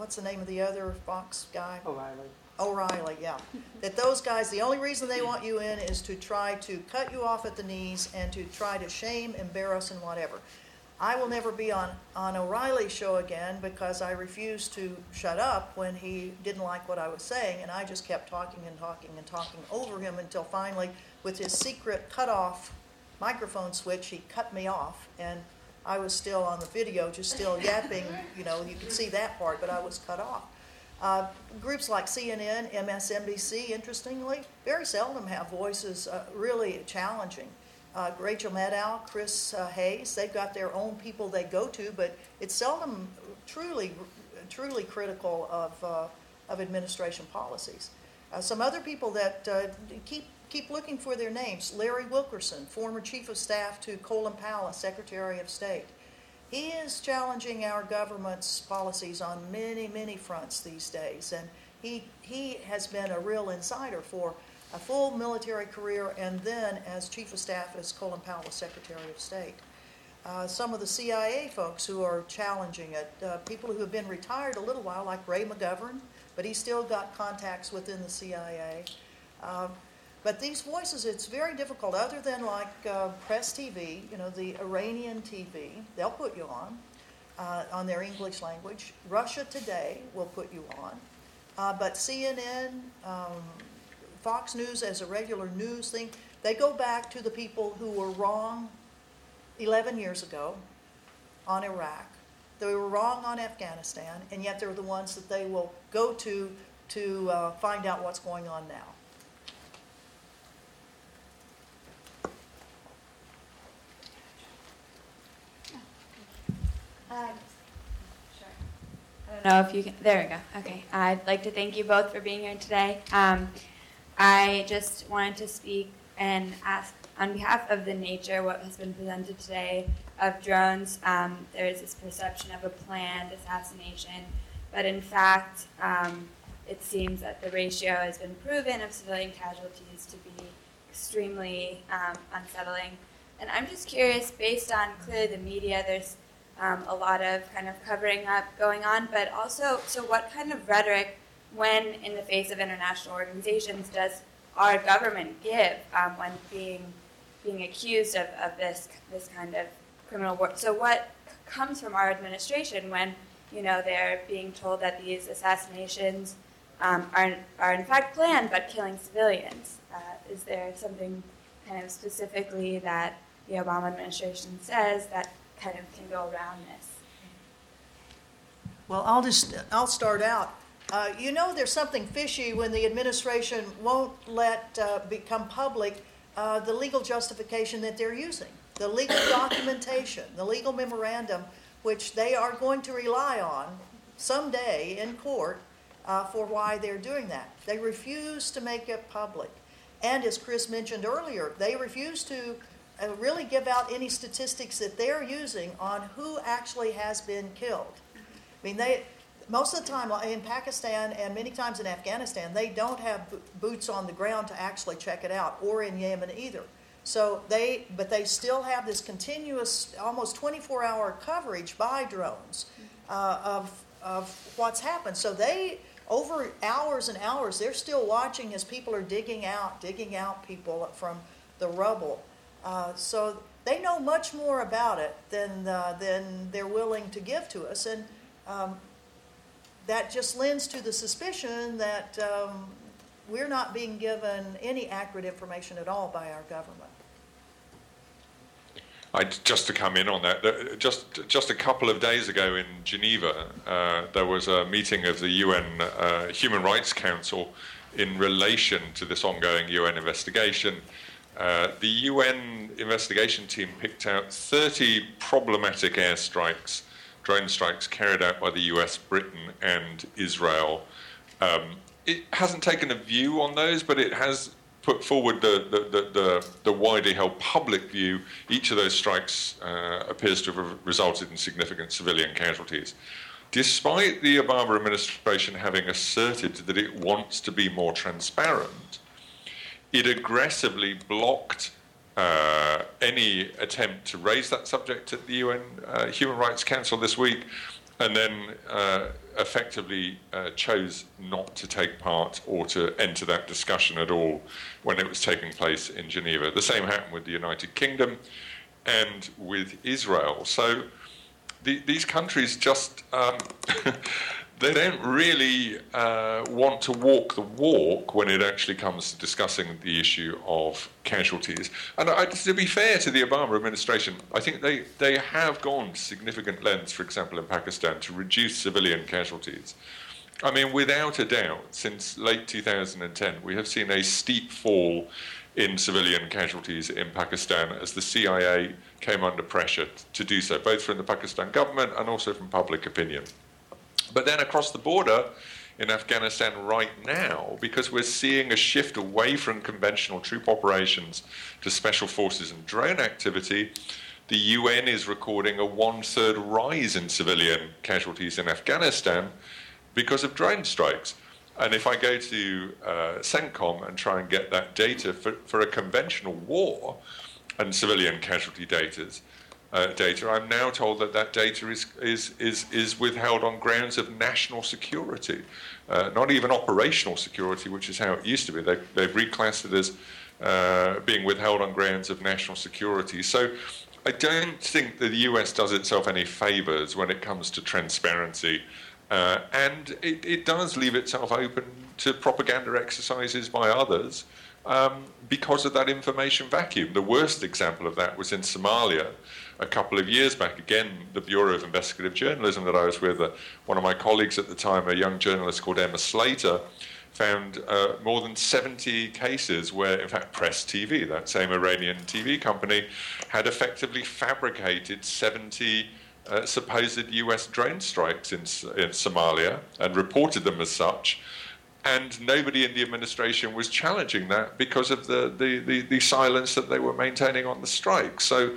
what's the name of the other Fox guy? O'Reilly. O'Reilly, yeah. That those guys, the only reason they want you in is to try to cut you off at the knees and to try to shame, embarrass, and whatever. I will never be on, on O'Reilly's show again because I refused to shut up when he didn't like what I was saying, and I just kept talking and talking and talking over him until finally, with his secret cutoff microphone switch, he cut me off, and I was still on the video, just still yapping, you know, you could see that part, but I was cut off. Uh, groups like CNN, MSNBC, interestingly, very seldom have voices uh, really challenging uh, Rachel Maddow, Chris uh, Hayes. They've got their own people they go to, but it's seldom truly, truly critical of, uh, of administration policies. Uh, some other people that keep keep looking for their names: Larry Wilkerson, former chief of staff to Colin Powell, Secretary of State. He is challenging our government's policies on many, many fronts these days, and he he has been a real insider for a full military career, and then as Chief of Staff as Colin Powell Secretary of State. Uh, some of the CIA folks who are challenging it, uh, people who have been retired a little while, like Ray McGovern, but he still got contacts within the CIA. Uh, but these voices, it's very difficult, other than like uh, Press TV, you know, the Iranian TV, they'll put you on, uh, on their English language. Russia Today will put you on. Uh, but CNN, um, Fox News as a regular news thing, they go back to the people who were wrong 11 years ago on Iraq. They were wrong on Afghanistan, and yet they're the ones that they will go to to uh, find out what's going on now. Uh, sure. I don't know if you can. There we go. Okay. I'd like to thank you both for being here today. Um, I just wanted to speak and ask on behalf of the nature, what has been presented today of drones. Um, there is this perception of a planned assassination, but in fact, um, it seems that the ratio has been proven of civilian casualties to be extremely um, unsettling. And I'm just curious, based on clearly the media, there's um, a lot of kind of covering up going on, but also, so what kind of rhetoric when, in the face of international organizations, does our government give um, when being being accused of, of this this kind of criminal work? So, what comes from our administration when you know they're being told that these assassinations um, are are in fact planned but killing civilians? Uh, is there something kind of specifically that the Obama administration says that kind of can go around this? Well, I'll just I'll start out. Uh, you know, there's something fishy when the administration won't let uh, become public uh, the legal justification that they're using, the legal documentation, the legal memorandum, which they are going to rely on someday in court uh, for why they're doing that. They refuse to make it public. And as Chris mentioned earlier, they refuse to uh, really give out any statistics that they're using on who actually has been killed. I mean, they most of the time in Pakistan and many times in Afghanistan, they don't have boots on the ground to actually check it out, or in Yemen either. So they, but they still have this continuous, almost 24-hour coverage by drones uh, of of what's happened. So they, over hours and hours, they're still watching as people are digging out, digging out people from the rubble. Uh, so they know much more about it than uh, than they're willing to give to us, and um, that just lends to the suspicion that um, we're not being given any accurate information at all by our government. I, just to come in on that, just just a couple of days ago in Geneva, uh, there was a meeting of the UN uh, Human Rights Council in relation to this ongoing UN investigation. Uh, the UN investigation team picked out 30 problematic airstrikes drone strikes carried out by the US, Britain, and Israel. Um, it hasn't taken a view on those, but it has put forward the, the, the, the, the widely held public view. Each of those strikes uh, appears to have resulted in significant civilian casualties. Despite the Obama administration having asserted that it wants to be more transparent, it aggressively blocked uh, any attempt to raise that subject at the UN uh, Human Rights Council this week, and then uh, effectively uh, chose not to take part or to enter that discussion at all when it was taking place in Geneva. The same happened with the United Kingdom. and with Israel. So the, these countries just um, they don't really uh, want to walk the walk when it actually comes to discussing the issue of casualties. And I, to be fair to the Obama administration, I think they, they have gone significant lengths, for example, in Pakistan, to reduce civilian casualties. I mean, without a doubt, since late 2010, we have seen a steep fall in civilian casualties in Pakistan as the CIA came under pressure to do so, both from the Pakistan government and also from public opinion. But then across the border in Afghanistan right now, because we're seeing a shift away from conventional troop operations to special forces and drone activity, the UN is recording a one third rise in civilian casualties in Afghanistan because of drone strikes. And if I go to uh, CENTCOM and try and get that data for, for a conventional war and civilian casualty data, uh, data. I'm now told that that data is, is, is, is withheld on grounds of national security, uh, not even operational security, which is how it used to be. They, they've reclassed it as uh, being withheld on grounds of national security. So I don't think that the US does itself any favors when it comes to transparency. Uh, and it, it does leave itself open to propaganda exercises by others um, because of that information vacuum. The worst example of that was in Somalia a couple of years back. Again, the Bureau of Investigative Journalism that I was with, uh, one of my colleagues at the time, a young journalist called Emma Slater, found uh, more than 70 cases where, in fact, Press TV, that same Iranian TV company, had effectively fabricated 70 uh, supposed US drone strikes in, in Somalia and reported them as such and nobody in the administration was challenging that because of the, the, the, the, silence that they were maintaining on the strike. So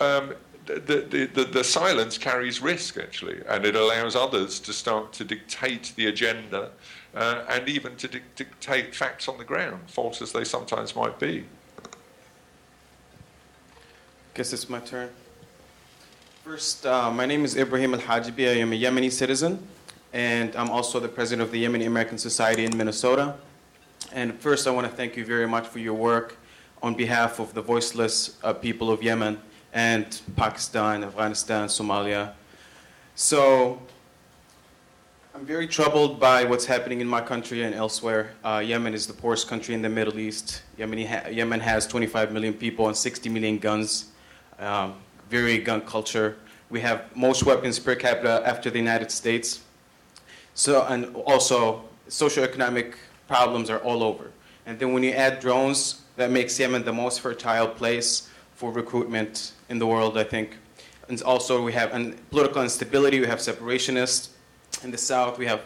um, the, the, the, the, silence carries risk, actually, and it allows others to start to dictate the agenda uh, and even to di- dictate facts on the ground, false as they sometimes might be. Guess it's my turn. First, uh, my name is Ibrahim Al Hajibi. I am a Yemeni citizen, and I'm also the president of the Yemeni American Society in Minnesota. And first, I want to thank you very much for your work on behalf of the voiceless uh, people of Yemen and Pakistan, Afghanistan, Somalia. So I'm very troubled by what's happening in my country and elsewhere. Uh, Yemen is the poorest country in the Middle East. Ha- Yemen has 25 million people and 60 million guns. Um, very gun culture. We have most weapons per capita after the United States. So, and also, socioeconomic problems are all over. And then when you add drones, that makes Yemen the most fertile place for recruitment in the world, I think. And also we have political instability, we have separationists. In the south, we have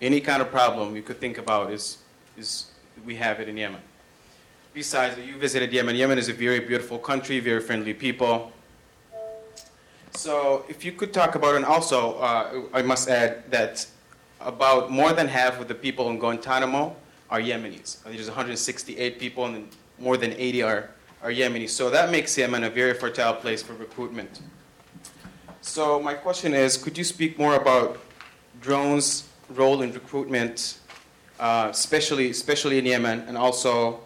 any kind of problem you could think about is, is we have it in Yemen. Besides, you visited Yemen. Yemen is a very beautiful country, very friendly people. So if you could talk about, and also uh, I must add that about more than half of the people in Guantanamo are Yemenis. There's 168 people, and more than 80 are are Yemeni. So that makes Yemen a very fertile place for recruitment. So my question is, could you speak more about drones' role in recruitment, uh, especially, especially in Yemen, and also,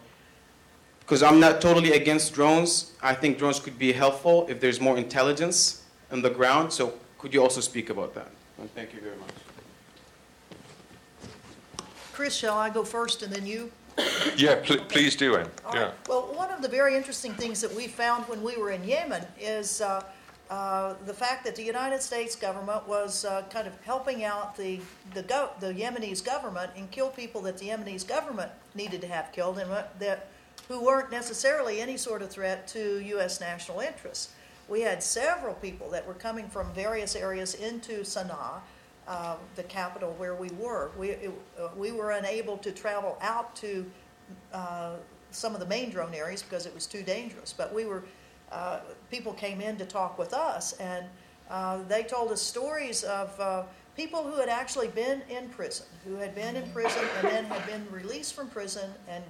because I'm not totally against drones, I think drones could be helpful if there's more intelligence on the ground. So could you also speak about that? And thank you very much. Chris, shall I go first and then you? Yeah, pl- please do, Ann. All Yeah. right. Well, one of the very interesting things that we found when we were in Yemen is uh, uh, the fact that the United States government was uh, kind of helping out the the, go- the Yemenis government and kill people that the Yemenis government needed to have killed and that who weren't necessarily any sort of threat to U.S. national interests. We had several people that were coming from various areas into Sana'a, uh, the capital where we were. We, it, uh, we were unable to travel out to uh, some of the main drone areas because it was too dangerous. But we were, uh, people came in to talk with us, and uh, they told us stories of uh, people who had actually been in prison, who had been in prison and then had been released from prison and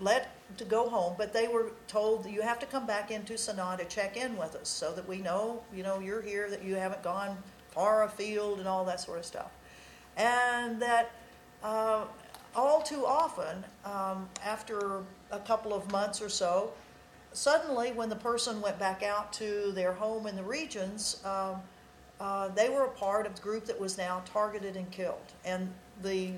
let to go home, but they were told you have to come back into Sana'a to check in with us so that we know, you know, you're here, that you haven't gone far afield and all that sort of stuff. And that uh, all too often, um, after a couple of months or so, suddenly, when the person went back out to their home in the regions, um, uh, they were a part of the group that was now targeted and killed. And the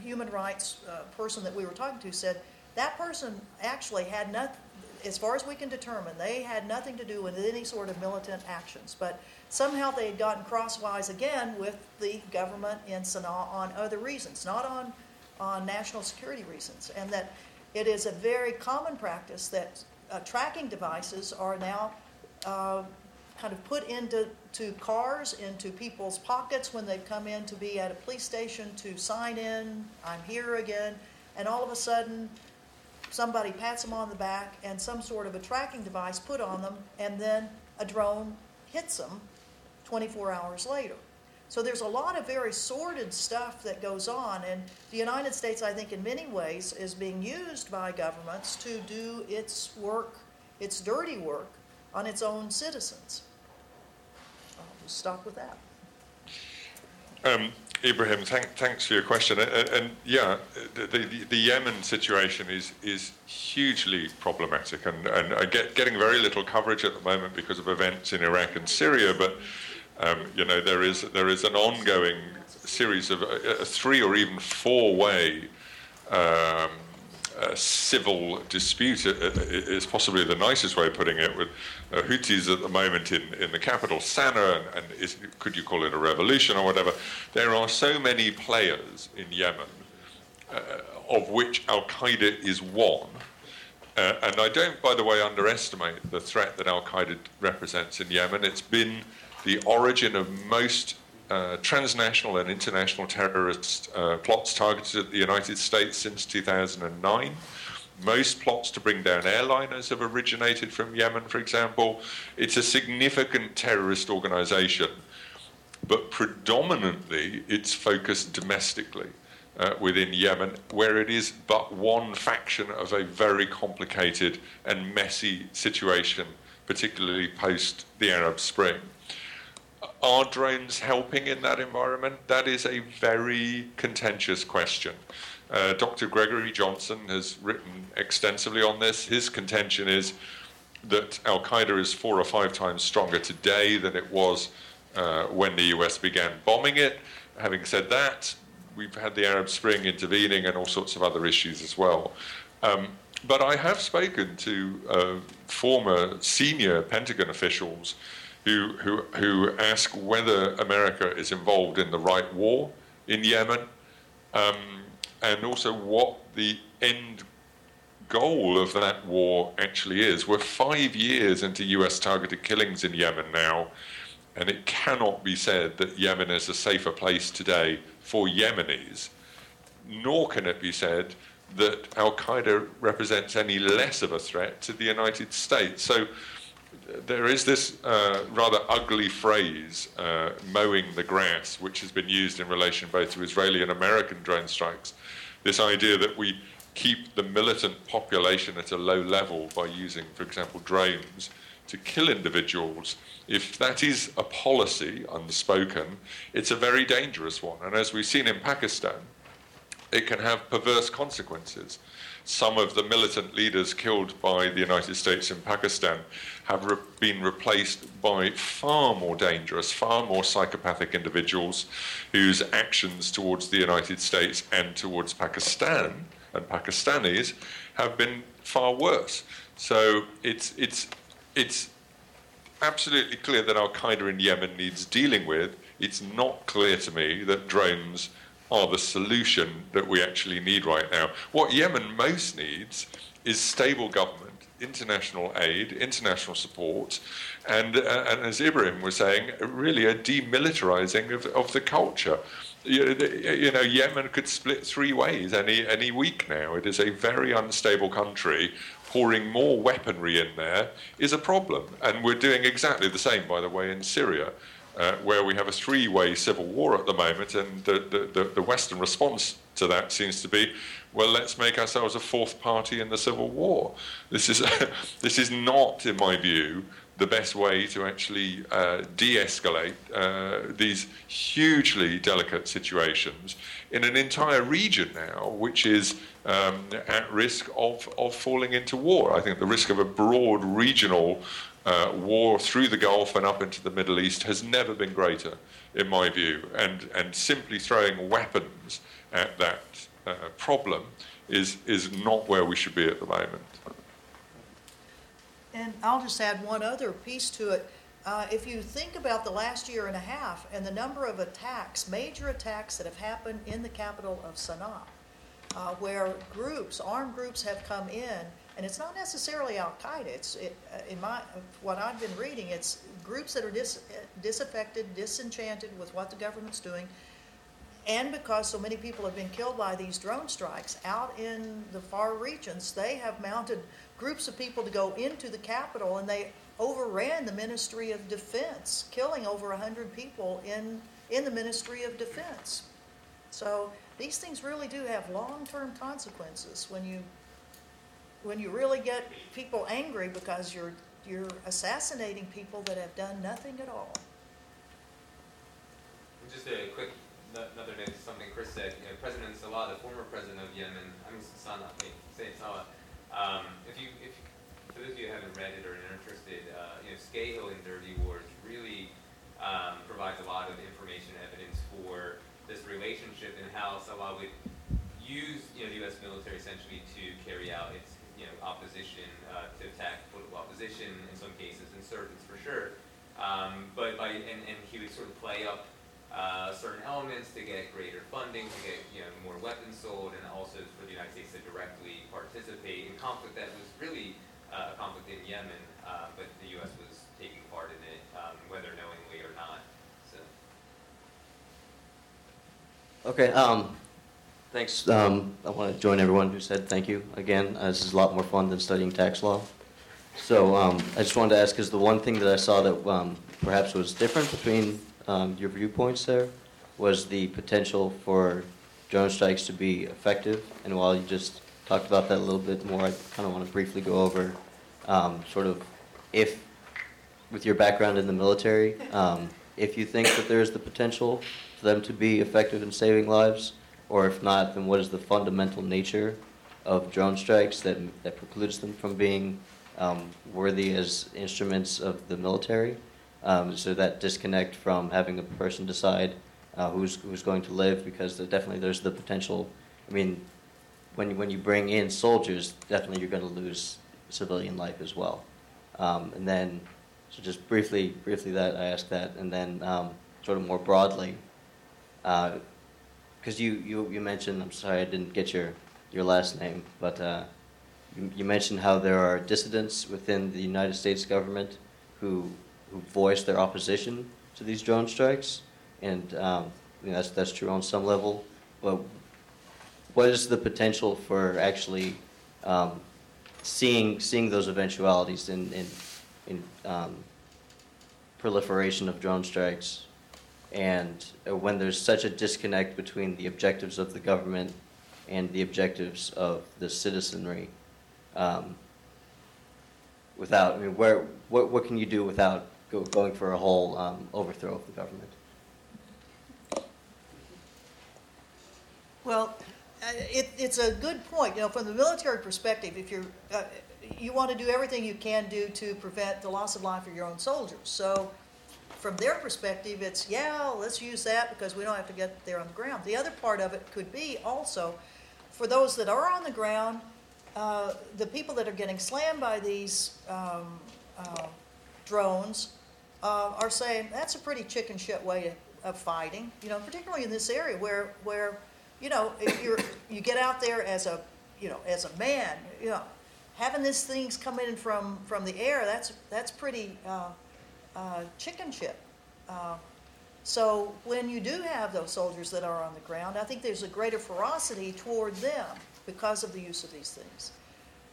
human rights uh, person that we were talking to said that person actually had nothing, as far as we can determine, they had nothing to do with any sort of militant actions. But somehow they had gotten crosswise again with the government in Sana'a on other reasons, not on, on national security reasons. And that it is a very common practice that uh, tracking devices are now uh, kind of put into to cars, into people's pockets when they've come in to be at a police station to sign in, I'm here again, and all of a sudden, somebody pats them on the back and some sort of a tracking device put on them, and then a drone hits them 24 hours later. So there's a lot of very sordid stuff that goes on, and the United States, I think, in many ways, is being used by governments to do its work, its dirty work, on its own citizens. I'll just stop with that. Um, Ibrahim, thank, thanks for your question. And, and yeah, the, the, the, Yemen situation is is hugely problematic, and, and get getting very little coverage at the moment because of events in Iraq and Syria. But um, you know, there is there is an ongoing series of a, a three or even four way. Um, civil dispute is possibly the nicest way of putting it, with uh, Houthis at the moment in, in the capital, Sana'a, and, and is, could you call it a revolution or whatever? There are so many players in Yemen, uh, of which Al Qaeda is one. Uh, and I don't, by the way, underestimate the threat that Al Qaeda represents in Yemen. It's been the origin of most uh, transnational and international terrorist uh, plots targeted at the United States since 2009. Most plots to bring down airliners have originated from Yemen, for example. It's a significant terrorist organization, but predominantly it's focused domestically. Uh, within Yemen, where it is but one faction of a very complicated and messy situation, particularly post the Arab Spring. Are drones helping in that environment? That is a very contentious question. Uh, Dr. Gregory Johnsen has written extensively on this. His contention is that Al Qaeda is four or five times stronger today than it was uh, when the US began bombing it. Having said that, we've had the Arab Spring intervening and all sorts of other issues as well. Um, but I have spoken to uh, former senior Pentagon officials who, who, who ask whether America is involved in the right war in Yemen, um, and also what the end goal of that war actually is. We're five years into US targeted killings in Yemen now, and it cannot be said that Yemen is a safer place today for Yemenis, nor can it be said that Al Qaeda represents any less of a threat to the United States. So there is this uh, rather ugly phrase, uh, mowing the grass, which has been used in relation both to Israeli and American drone strikes. This idea that we keep the militant population at a low level by using, for example, drones to kill individuals. If that is a policy, unspoken, it's a very dangerous one. And as we've seen in Pakistan, it can have perverse consequences some of the militant leaders killed by the United States in Pakistan have re- been replaced by far more dangerous, far more psychopathic individuals whose actions towards the United States and towards Pakistan and Pakistanis have been far worse. So it's, it's, it's absolutely clear that Al Qaeda in Yemen needs dealing with. It's not clear to me that drones are the solution that we actually need right now. What Yemen most needs is stable government, international aid, international support, and, uh, and as Ibrahim was saying, really a demilitarizing of, of the culture. You, you know, Yemen could split three ways any, any week now. It is a very unstable country. Pouring more weaponry in there is a problem. And we're doing exactly the same, by the way, in Syria uh, where we have a three way civil war at the moment, and the, the, the, Western response to that seems to be, well, let's make ourselves a fourth party in the civil war. This is, this is not, in my view, the best way to actually uh, de escalate uh, these hugely delicate situations in an entire region now, which is um, at risk of, of falling into war. I think the risk of a broad regional uh, war through the Gulf and up into the Middle East has never been greater, in my view. And, and simply throwing weapons at that uh, problem is, is not where we should be at the moment. And I'll just add one other piece to it. Uh, if you think about the last year and a half and the number of attacks, major attacks that have happened in the capital of Sana'a, uh, where groups, armed groups have come in, and it's not necessarily Al Qaeda. It's it, uh, in my what I've been reading. It's groups that are dis, disaffected, disenchanted with what the government's doing, and because so many people have been killed by these drone strikes out in the far regions, they have mounted groups of people to go into the capital, and they overran the Ministry of Defense, killing over 100 people in, in the Ministry of Defense. So these things really do have long-term consequences when you, when you really get people angry because you're, you're assassinating people that have done nothing at all. Just a quick another note to something Chris said. You know, President Salah, the former president of Yemen, I mean Salah, say Salah. Um, if you, if for those of you who haven't read it or are interested, uh, you know, Scahill in Dirty Wars really um, provides a lot of information, evidence for this relationship and how Salah would use you know the U.S. military essentially to carry out its you know opposition uh, to attack political opposition in some cases insurgents for sure. Um, but by and, and he would sort of play up uh, certain elements to get greater funding, to get you know more weapons sold, and also for the United States to directly participate in conflict that was really uh, a conflict in Yemen, uh, but the U.S. was taking part in it, um, whether knowingly or not. So. Okay, um, thanks. Um, I want to join everyone who said thank you again. Uh, this is a lot more fun than studying tax law. So um, I just wanted to ask, is the one thing that I saw that um, perhaps was different between um, your viewpoints there was the potential for drone strikes to be effective. And while you just talked about that a little bit more, I kind of want to briefly go over um, sort of if, with your background in the military, um, if you think that there is the potential for them to be effective in saving lives, or if not, then what is the fundamental nature of drone strikes that, that precludes them from being um, worthy as instruments of the military? Um, so that disconnect from having a person decide uh, who's who's going to live, because definitely there's the potential. I mean, when when you bring in soldiers, definitely you're going to lose civilian life as well. Um, and then, so just briefly, briefly that I asked that, and then um, sort of more broadly, because you, you you mentioned, I'm sorry I didn't get your your last name, but uh, you, you mentioned how there are dissidents within the United States government who who voiced their opposition to these drone strikes, and um, you know, that's that's true on some level. But what is the potential for actually um, seeing seeing those eventualities in in, in um, proliferation of drone strikes, and uh, when there's such a disconnect between the objectives of the government and the objectives of the citizenry? Um, without, I mean, where what what can you do without go, going for a whole um, overthrow of the government. Well, uh, it, it's a good point. You know, from the military perspective, if you're, uh, you want to do everything you can do to prevent the loss of life of your own soldiers. So, from their perspective, it's yeah, let's use that because we don't have to get there on the ground. The other part of it could be also, for those that are on the ground, uh, the people that are getting slammed by these um, uh, drones uh, are saying that's a pretty chicken shit way of fighting. You know, particularly in this area where where you know if you're you get out there as a you know as a man, you know, having these things come in from from the air that's that's pretty uh, chicken chip. Uh, so when you do have those soldiers that are on the ground, I think there's a greater ferocity toward them because of the use of these things.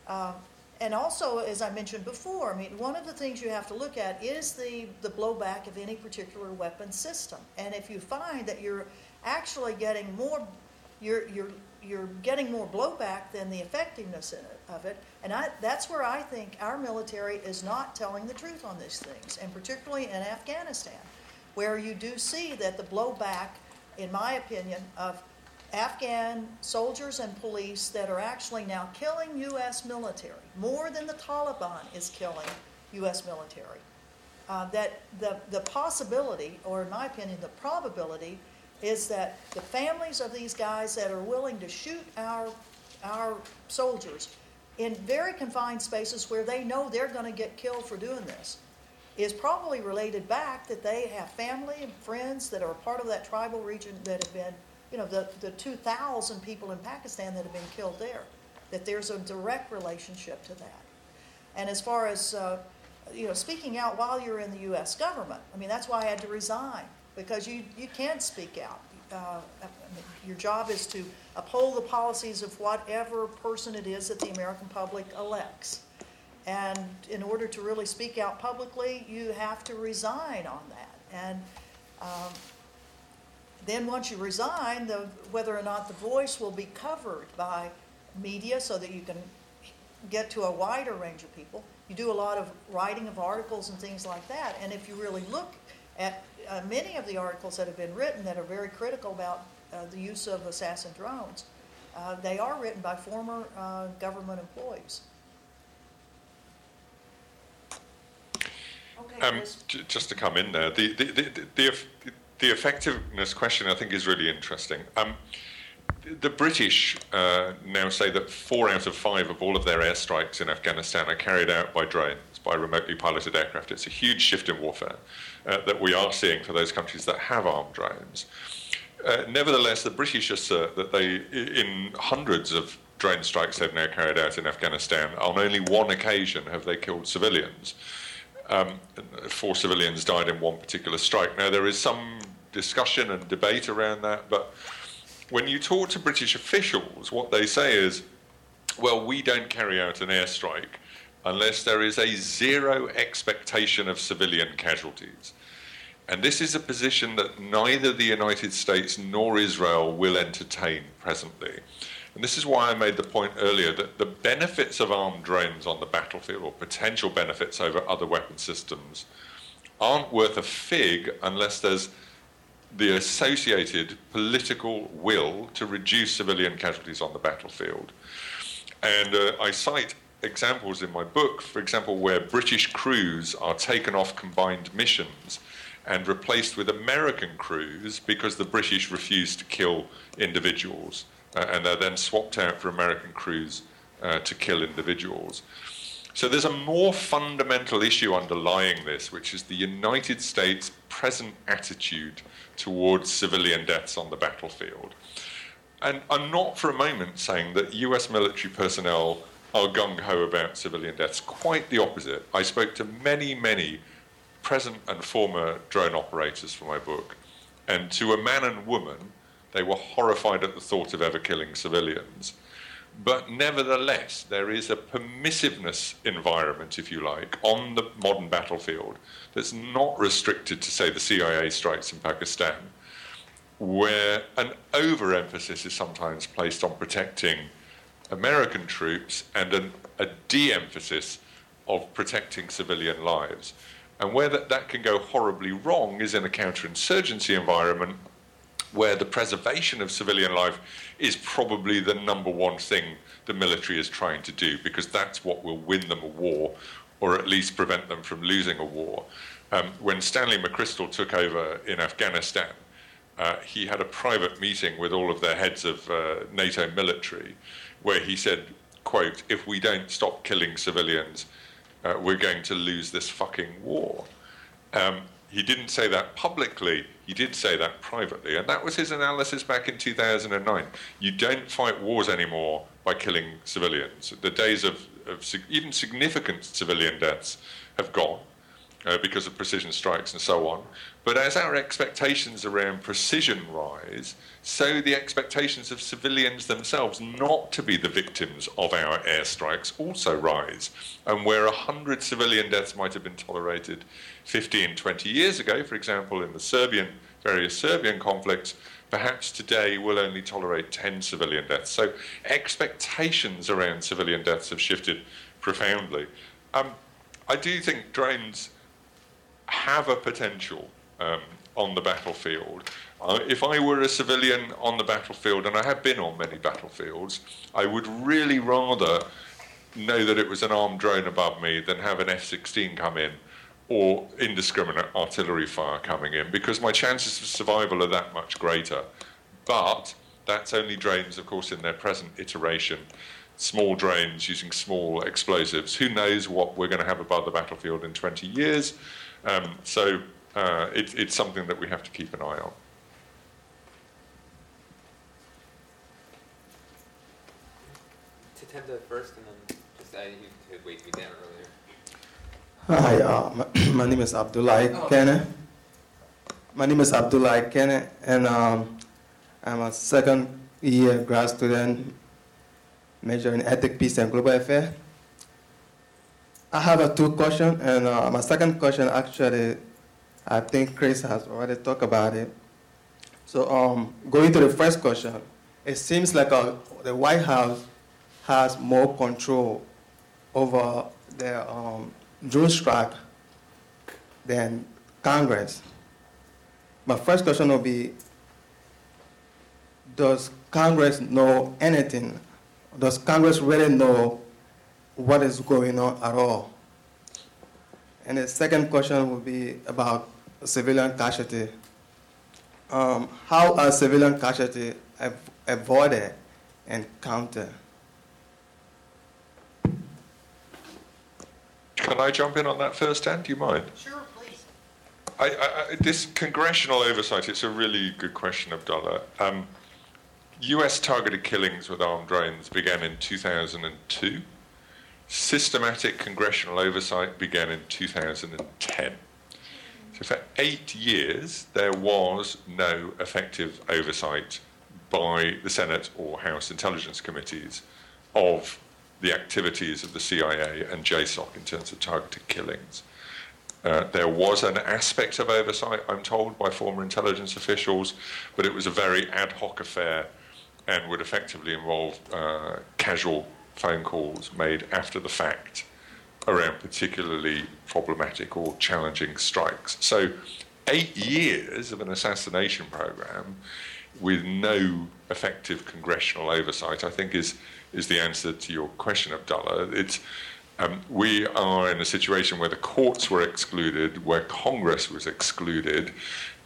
Uh, and also, as I mentioned before, I mean, one of the things you have to look at is the, the blowback of any particular weapon system. And if you find that you're actually getting more you're, you're, you're getting more blowback than the effectiveness of it. And I, that's where I think our military is not telling the truth on these things, and particularly in Afghanistan, where you do see that the blowback, in my opinion, of Afghan soldiers and police that are actually now killing U.S. military, more than the Taliban is killing U.S. military. Uh, that the, the possibility, or in my opinion, the probability, is that the families of these guys that are willing to shoot our, our soldiers in very confined spaces where they know they're going to get killed for doing this is probably related back that they have family and friends that are part of that tribal region that have been, you know, the, the 2,000 people in Pakistan that have been killed there, that there's a direct relationship to that. And as far as, uh, you know, speaking out while you're in the U.S. government, I mean, that's why I had to resign because you, you can't speak out. Uh, your job is to uphold the policies of whatever person it is that the American public elects. And in order to really speak out publicly, you have to resign on that. And um, then once you resign, the, whether or not the voice will be covered by media so that you can get to a wider range of people. You do a lot of writing of articles and things like that. And if you really look at uh, many of the articles that have been written that are very critical about uh, the use of assassin drones, uh, they are written by former uh, government employees. Okay, Um, j- just to come in there, the, the, the, the, eff- the effectiveness question I think is really interesting. Um, the British uh, now say that four out of five of all of their airstrikes in Afghanistan are carried out by drones, by remotely piloted aircraft. It's a huge shift in warfare uh, that we are seeing for those countries that have armed drones. Uh, nevertheless, the British assert that they, in hundreds of drone strikes they've now carried out in Afghanistan, on only one occasion have they killed civilians. Um, four civilians died in one particular strike. Now, there is some discussion and debate around that, but when you talk to British officials, what they say is, well, we don't carry out an airstrike unless there is a zero expectation of civilian casualties. And this is a position that neither the United States nor Israel will entertain presently. And this is why I made the point earlier that the benefits of armed drones on the battlefield, or potential benefits over other weapon systems, aren't worth a fig unless there's the associated political will to reduce civilian casualties on the battlefield. And uh, I cite examples in my book, for example, where British crews are taken off combined missions and replaced with American crews because the British refuse to kill individuals. Uh, and they're then swapped out for American crews uh, to kill individuals. So there's a more fundamental issue underlying this, which is the United States' present attitude towards civilian deaths on the battlefield. And I'm not for a moment saying that US military personnel are gung ho about civilian deaths. Quite the opposite. I spoke to many, many present and former drone operators for my book, and to a man and woman, they were horrified at the thought of ever killing civilians. But nevertheless, there is a permissiveness environment, if you like, on the modern battlefield that's not restricted to, say, the CIA strikes in Pakistan, where an overemphasis is sometimes placed on protecting American troops and an, a de emphasis of protecting civilian lives. And where that, that can go horribly wrong is in a counterinsurgency environment where the preservation of civilian life is probably the number one thing the military is trying to do because that's what will win them a war or at least prevent them from losing a war. Um, when Stanley McChrystal took over in Afghanistan, uh, he had a private meeting with all of the heads of uh, NATO military where he said, quote, if we don't stop killing civilians, uh, we're going to lose this fucking war. Um, he didn't say that publicly, he did say that privately. And that was his analysis back in 2009. You don't fight wars anymore by killing civilians. The days of, of sig- even significant civilian deaths have gone uh, because of precision strikes and so on. But as our expectations around precision rise, so the expectations of civilians themselves not to be the victims of our airstrikes also rise. And where 100 civilian deaths might have been tolerated 15, 20 years ago, for example, in the Serbian, various Serbian conflicts, perhaps today we'll only tolerate 10 civilian deaths. So expectations around civilian deaths have shifted profoundly. Um, I do think drones have a potential um, on the battlefield. Uh, if I were a civilian on the battlefield, and I have been on many battlefields, I would really rather know that it was an armed drone above me than have an F 16 come in or indiscriminate artillery fire coming in because my chances of survival are that much greater. But that's only drones, of course, in their present iteration. Small drones using small explosives. Who knows what we're going to have above the battlefield in 20 years? Um, so uh, it, it's something that we have to keep an eye on. To Tenda first, and then just I, you could wait me down earlier. Hi, uh, my, my name is Abdullah Kenne. My name is Abdullah Kenne, and um, I'm a second year grad student majoring in ethics, peace, and global affairs. I have a two question, and uh, my second question actually, I think Chris has already talked about it. So um, going to the first question, it seems like uh, the White House has more control over the um, drone strike than Congress. My first question will be, does Congress know anything? Does Congress really know what is going on at all? And the second question will be about civilian casualty. Um, how are civilian casualty av- avoided and countered? Can I jump in on that first, Dan? Do you mind? Sure, please. I, I, I, this congressional oversight, it's a really good question, Abdullah. Um, US targeted killings with armed drones began in 2002. Systematic congressional oversight began in 2010. So, for eight years, there was no effective oversight by the Senate or House intelligence committees of the activities of the CIA and JSOC in terms of targeted killings. Uh, there was an aspect of oversight, I'm told, by former intelligence officials, but it was a very ad hoc affair and would effectively involve uh, casual phone calls made after the fact around particularly problematic or challenging strikes. So, eight years of an assassination program with no effective congressional oversight, I think, is, is the answer to your question, Abdullah. It's, um, we are in a situation where the courts were excluded, where Congress was excluded,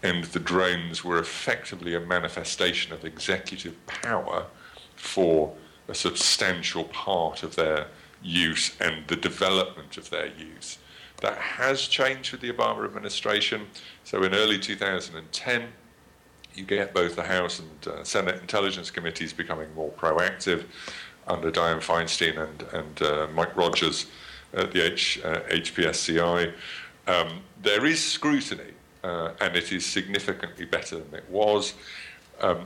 and the drones were effectively a manifestation of executive power for a substantial part of their use and the development of their use. That has changed with the Obama administration. So in early 2010, you get both the House and uh, Senate Intelligence Committees becoming more proactive under Dianne Feinstein and, and uh, Mike Rogers at the H, uh, HPSCI. Um, there is scrutiny, uh, and it is significantly better than it was. Um,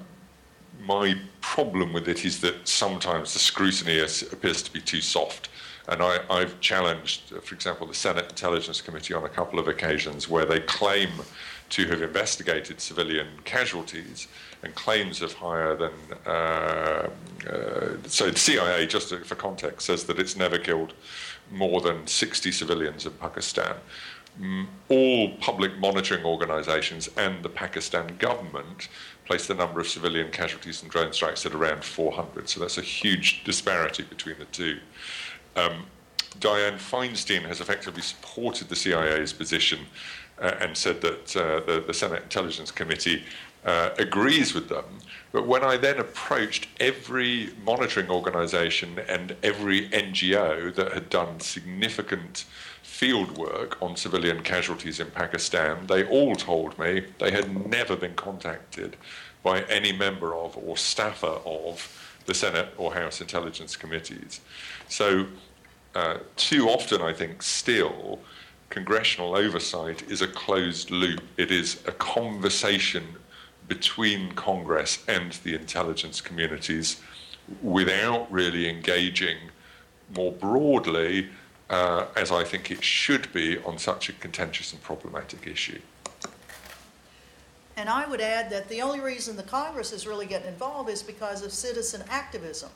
my problem with it is that sometimes the scrutiny appears to be too soft. And I, have challenged, for example, the Senate Intelligence Committee on a couple of occasions where they claim to have investigated civilian casualties and claims of higher than. Uh, uh, so the CIA, just for context, says that it's never killed more than 60 civilians in Pakistan. Mm, all public monitoring organizations and the Pakistan government place the number of civilian casualties in drone strikes at around 400. So that's a huge disparity between the two. Um, Dianne Feinstein has effectively supported the CIA's position uh, and said that uh, the, the, Senate Intelligence Committee uh, agrees with them. But when I then approached every monitoring organization and every NGO that had done significant field work on civilian casualties in Pakistan, they all told me they had never been contacted by any member of or staffer of the Senate or House Intelligence Committees. So, uh, too often, I think, still, congressional oversight is a closed loop. It is a conversation between Congress and the intelligence communities without really engaging more broadly uh, as I think it should be on such a contentious and problematic issue. And I would add that the only reason the Congress is really getting involved is because of citizen activism.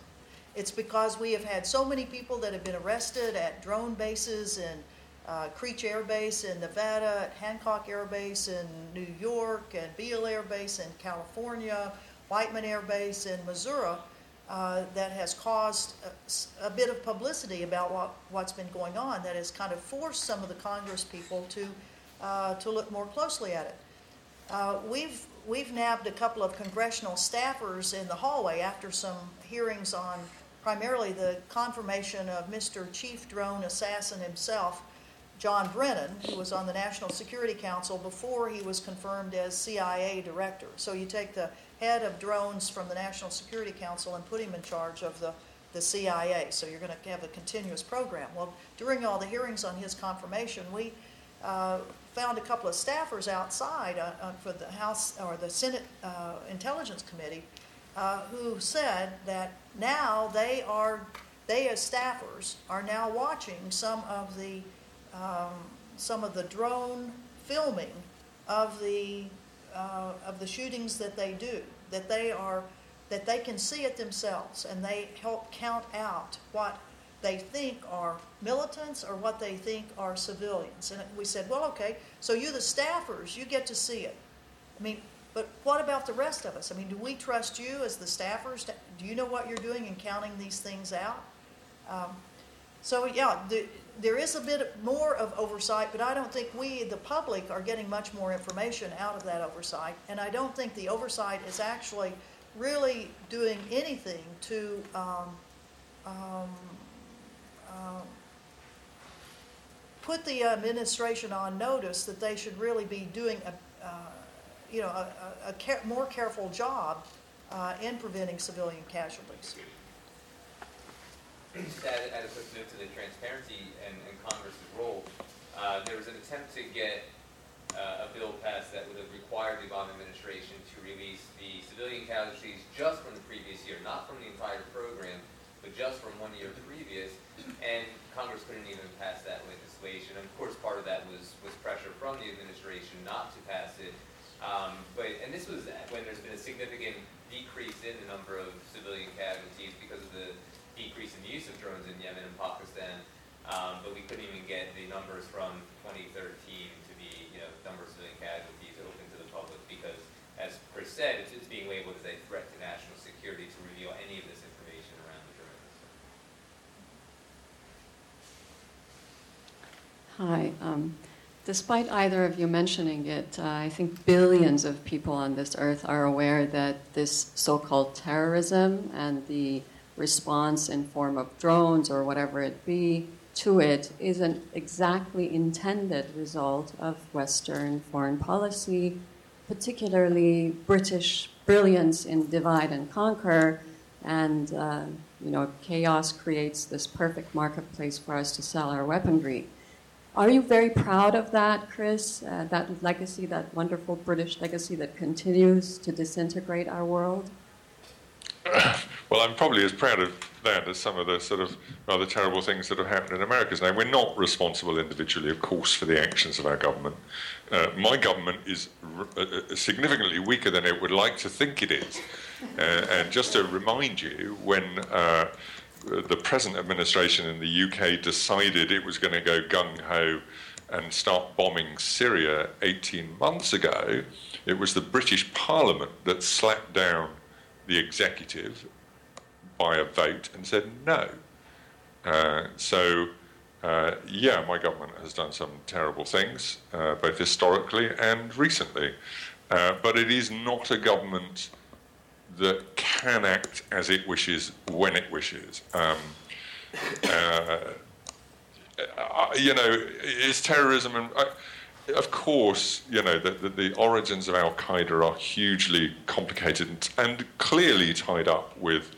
It's because we have had so many people that have been arrested at drone bases in uh, Creech Air Base in Nevada, at Hancock Air Base in New York, and Beale Air Base in California, Whiteman Air Base in Missouri, uh, that has caused a, a bit of publicity about what, what's been going on, that has kind of forced some of the Congress people to, uh, to look more closely at it. Uh, we've, we've nabbed a couple of congressional staffers in the hallway after some hearings on primarily the confirmation of Mr. Chief Drone Assassin himself, John Brennan, who was on the National Security Council before he was confirmed as CIA director. So you take the head of drones from the National Security Council and put him in charge of the, the CIA. So you're going to have a continuous program. Well, during all the hearings on his confirmation, we uh, found a couple of staffers outside uh, uh, for the House or the Senate uh, Intelligence Committee uh, who said that now they are, they as staffers are now watching some of the um, some of the drone filming of the uh, of the shootings that they do. That they are that they can see it themselves, and they help count out what they think are militants or what they think are civilians. And we said, well, okay, so you, the staffers, you get to see it. I mean, but what about the rest of us? I mean, do we trust you as the staffers? To, do you know what you're doing in counting these things out? Um, so, yeah, the, there is a bit more of oversight, but I don't think we, the public, are getting much more information out of that oversight. And I don't think the oversight is actually really doing anything to um, um, uh, put the administration on notice that they should really be doing a, uh, you know, a, a, a care, more careful job uh, in preventing civilian casualties. Just add, add a quick note to the transparency and, and Congress's role. Uh, there was an attempt to get uh, a bill passed that would have required the Obama administration to release the civilian casualties just from the previous year, not from the entire program, but just from one year previous. And Congress couldn't even pass that legislation. And of course, part of that was, was pressure from the administration not to pass it. Um, but and this was when there's been a significant decrease in the number of civilian casualties because of the decrease in the use of drones in Yemen and Pakistan, um, but we couldn't even get the numbers from 2013 to be, you know, number of civilian casualties open to the public because, as Chris said, it's, it's being labeled as a threat to national security to reveal any of this information around the drones. Hi. Um, despite either of you mentioning it, uh, I think billions of people on this earth are aware that this so called terrorism and the response in form of drones or whatever it be to it is an exactly intended result of Western foreign policy, particularly British brilliance in divide and conquer. And uh, you know, chaos creates this perfect marketplace for us to sell our weaponry. Are you very proud of that, Chris? Uh, that legacy, that wonderful British legacy that continues to disintegrate our world? well, I'm probably as proud of that as some of the sort of rather terrible things that have happened in America. Now, we're not responsible individually, of course, for the actions of our government. Uh, my government is r- uh, uh significantly weaker than it would like to think it is. Uh, and just to remind you, when uh, the present administration in the UK decided it was going to go gung ho and start bombing Syria 18 months ago, it was the British Parliament that slapped down the executive by a vote and said no. Uh, so, uh, yeah, my government has done some terrible things, uh, both historically and recently. Uh, but it is not a government that can act as it wishes when it wishes. Um, uh, uh, you know, is terrorism and of course, you know, the, the, the origins of Al Qaeda are hugely complicated and clearly tied up with,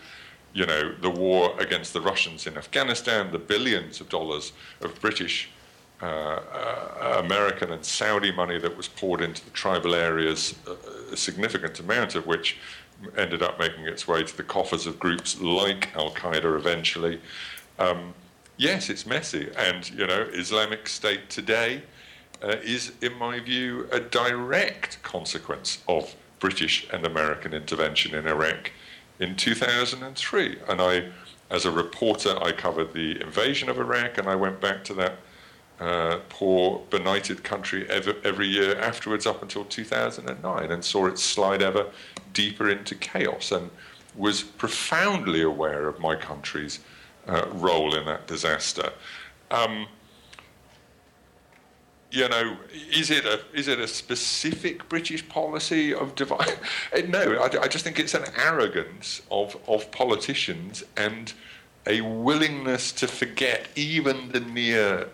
you know, the war against the Russians in Afghanistan, the billions of dollars of British, uh, uh, American, and Saudi money that was poured into the tribal areas, uh, a significant amount of which ended up making its way to the coffers of groups like Al Qaeda eventually. Um, yes, it's messy, and you know, Islamic State today uh, is, in my view, a direct consequence of British and American intervention in Iraq in 2003. And I, as a reporter, I covered the invasion of Iraq, and I went back to that uh, poor, benighted country every, every year afterwards up until 2009 and saw it slide ever deeper into chaos and was profoundly aware of my country's uh, role in that disaster. Um, you know, is it a is it a specific British policy of divide? no, I, I, just think it's an arrogance of of politicians and a willingness to forget even the near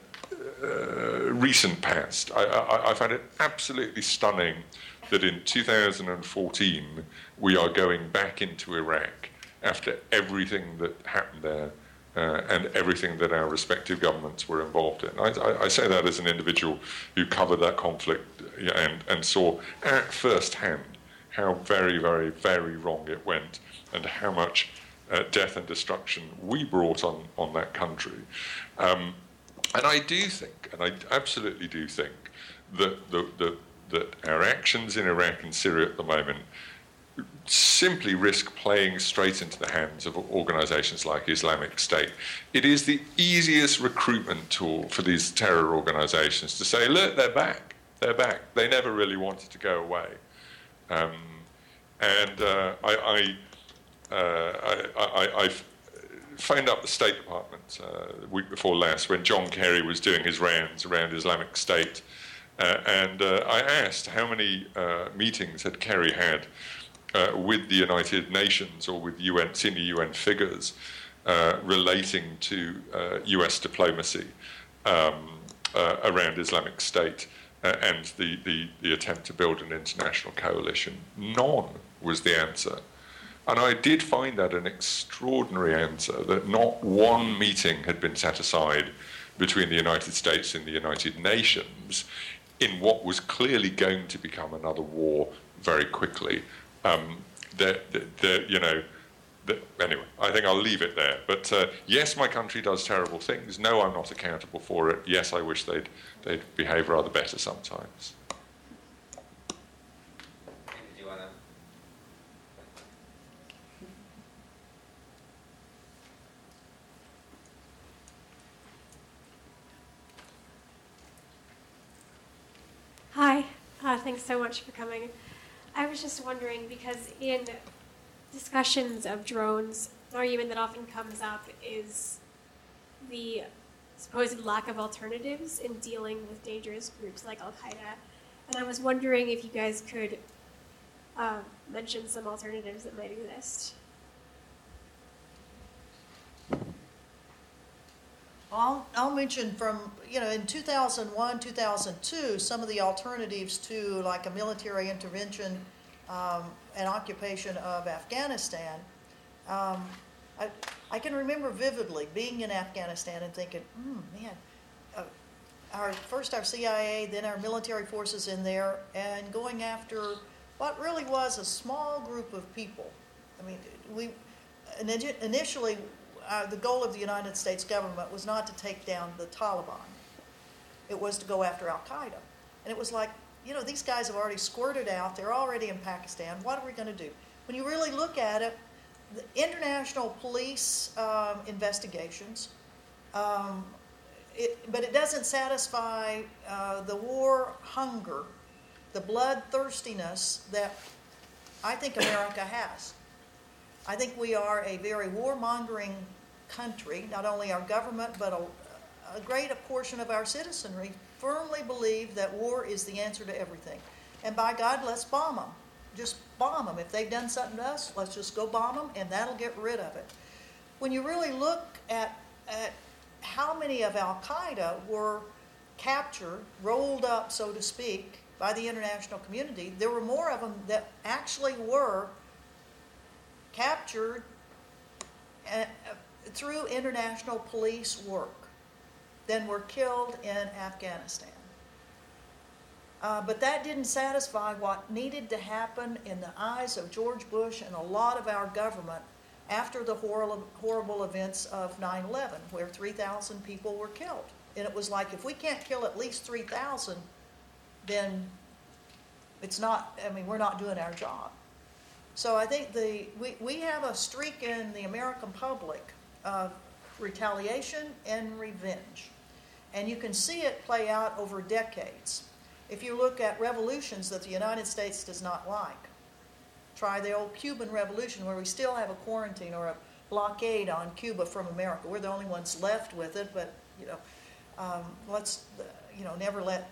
uh, recent past. I, I, I find it absolutely stunning that in 2014 we are going back into Iraq after everything that happened there uh, and everything that our respective governments were involved in. I, I, I, say that as an individual who covered that conflict and, and saw at first hand how very, very, very wrong it went and how much uh, death and destruction we brought on, on that country. Um, and I do think, and I absolutely do think, that, the, the, that our actions in Iraq and Syria at the moment simply risk playing straight into the hands of organizations like Islamic State. It is the easiest recruitment tool for these terror organizations to say, look, they're back. They're back. They never really wanted to go away. Um, and uh, I, I, uh, I, I, I phoned up the State Department uh, the week before last when John Kerry was doing his rounds around Islamic State. Uh, and uh, I asked how many uh, meetings had Kerry had uh, with the United Nations or with UN, senior UN figures uh, relating to US diplomacy um, around Islamic State and the, the, the attempt to build an international coalition. None was the answer. And I did find that an extraordinary answer that not one meeting had been set aside between the United States and the United Nations in what was clearly going to become another war very quickly. Um, you know, anyway, I think I'll leave it there. But uh, yes, my country does terrible things. No, I'm not accountable for it. Yes, I wish they'd, they'd behave rather better sometimes. Hi, uh, thanks so much for coming. I was just wondering because in discussions of drones, an argument that often comes up is the supposed lack of alternatives in dealing with dangerous groups like Al Qaeda. And I was wondering if you guys could uh, mention some alternatives that might exist. I'll, I'll mention from, you know, in 2001, 2002, some of the alternatives to like a military intervention um, and occupation of Afghanistan. Um, I, I can remember vividly being in Afghanistan and thinking, hmm, man, uh, our, first our CIA, then our military forces in there, and going after what really was a small group of people. I mean, we initially uh, the goal of the United States government was not to take down the Taliban. It was to go after Al Qaeda. And it was like, you know, these guys have already squirted out. They're already in Pakistan. What are we going to do? When you really look at it, the international police um, investigations, um, it, but it doesn't satisfy uh, the war hunger, the bloodthirstiness that I think America has. I think we are a very warmongering country, not only our government, but a, a great portion of our citizenry firmly believe that war is the answer to everything. And by God, let's bomb them. Just bomb them. If they've done something to us, let's just go bomb them, and that'll get rid of it. When you really look at, at how many of Al Qaeda were captured, rolled up, so to speak, by the international community, there were more of them that actually were captured uh, through international police work than were killed in Afghanistan. Uh, but that didn't satisfy what needed to happen in the eyes of George Bush and a lot of our government after the horrible, horrible events of 9 11, where 3,000 people were killed. And it was like, if we can't kill at least 3,000, then it's not, I mean, we're not doing our job. So I think the, we, we have a streak in the American public of retaliation and revenge. And you can see it play out over decades. If you look at revolutions that the United States does not like, try the old Cuban Revolution where we still have a quarantine or a blockade on Cuba from America. We're the only ones left with it, but, you know, um, let's, you know, never let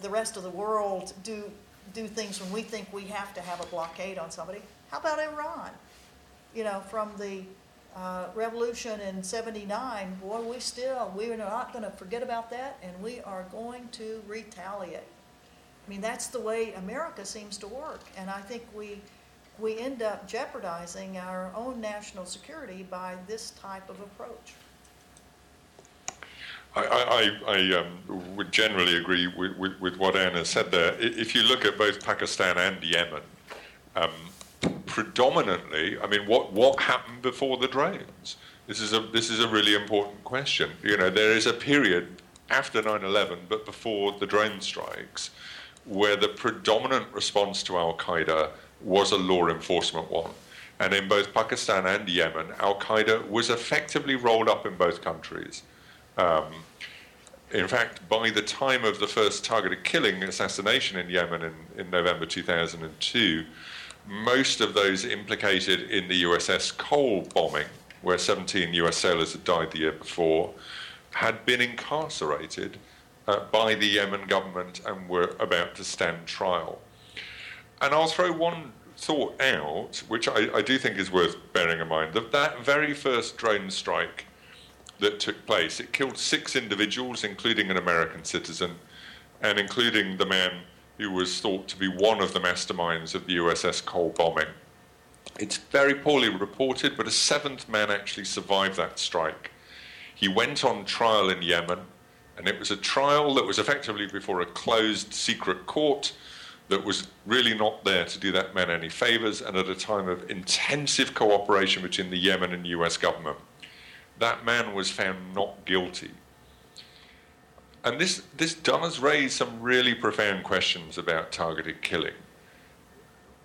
the rest of the world do, do things when we think we have to have a blockade on somebody. How about Iran? You know, from the uh, revolution in 79, boy, we still, we're not going to forget about that, and we are going to retaliate. I mean, that's the way America seems to work, and I think we, we end up jeopardizing our own national security by this type of approach. I, I, I um, would generally agree with, with, with, what Ann said there. If you look at both Pakistan and Yemen, um, predominantly, I mean, what, what happened before the drones? This is, a, this is a really important question. You know, there is a period after 9 11, but before the drone strikes, where the predominant response to Al Qaeda was a law enforcement one. And in both Pakistan and Yemen, Al Qaeda was effectively rolled up in both countries. Um, in fact, by the time of the first targeted killing assassination in Yemen in, in November 2002, most of those implicated in the USS Cole bombing, where 17 US sailors had died the year before, had been incarcerated uh, by the Yemen government and were about to stand trial. And I'll throw one thought out, which I, I do think is worth bearing in mind, that that very first drone strike that took place. It killed six individuals, including an American citizen, and including the man who was thought to be one of the masterminds of the USS Cole bombing. It's very poorly reported, but a seventh man actually survived that strike. He went on trial in Yemen, and it was a trial that was effectively before a closed secret court that was really not there to do that man any favors, and at a time of intensive cooperation between the Yemen and US government that man was found not guilty. And this, this does raise some really profound questions about targeted killing.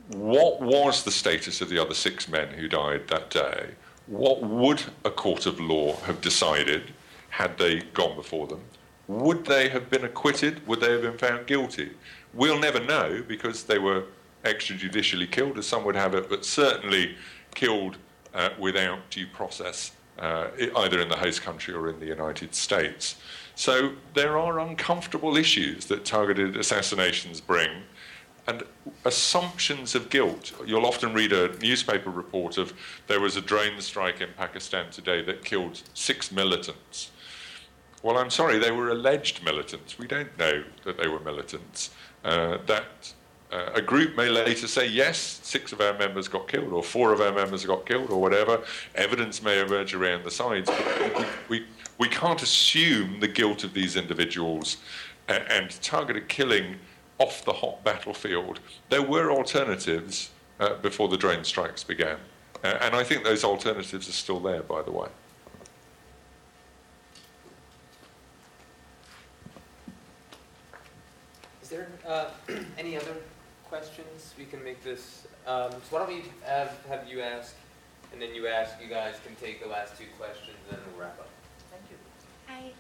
What was the status of the other six men who died that day? What would a court of law have decided had they gone before them? Would they have been acquitted? Would they have been found guilty? We'll never know because they were extrajudicially killed, as some would have it, but certainly killed uh, without due process uh, either in the host country or in the United States. So there are uncomfortable issues that targeted assassinations bring, and assumptions of guilt. You'll often read a newspaper report of there was a drone strike in Pakistan today that killed six militants. Well, I'm sorry, they were alleged militants. We don't know that they were militants. Uh, that uh, a group may later say, yes, six of our members got killed, or four of our members got killed, or whatever. Evidence may emerge around the sides, but we, we, we can't assume the guilt of these individuals and, and targeted killing off the hot battlefield. There were alternatives uh, before the drone strikes began. Uh, and I think those alternatives are still there, by the way. Is there uh, any other questions, we can make this, um, so why don't we have, have you ask, and then you ask, you guys can take the last two questions, and then we'll wrap up. Hi.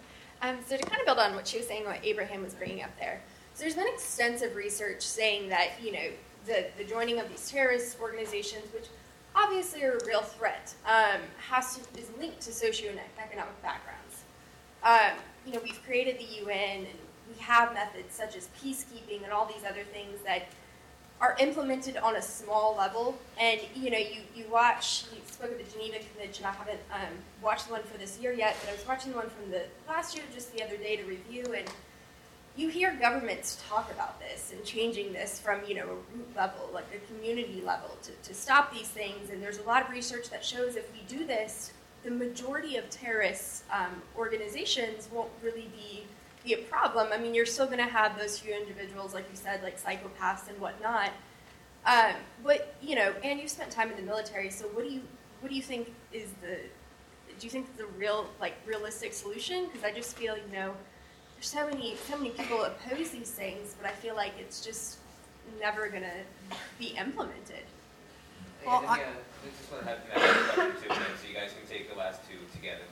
Um, so to kind of build on what she was saying, what Abraham was bringing up there, so there's been extensive research saying that, you know, the, the joining of these terrorist organizations, which obviously are a real threat, um, has to, is linked to socioeconomic backgrounds. Um, you know, we've created the UN, and we have methods such as peacekeeping and all these other things that are implemented on a small level. And you know, you, you watch, you spoke of the Geneva Convention. I haven't um, watched one for this year yet, but I was watching one from the last year just the other day to review. And you hear governments talk about this and changing this from you know a root level, like a community level, to, to stop these things. And there's a lot of research that shows if we do this, the majority of terrorist um, organizations won't really be be a problem. I mean, you're still going to have those few individuals, like you said, like psychopaths and whatnot. Um, but you know, and you've spent time in the military, so what do you what do you think is the do you think the real like realistic solution? Because I just feel you know there's so many so many people oppose these things, but I feel like it's just never gonna be implemented. Well, I- we just want to have Matt too, so you guys can take the last two together.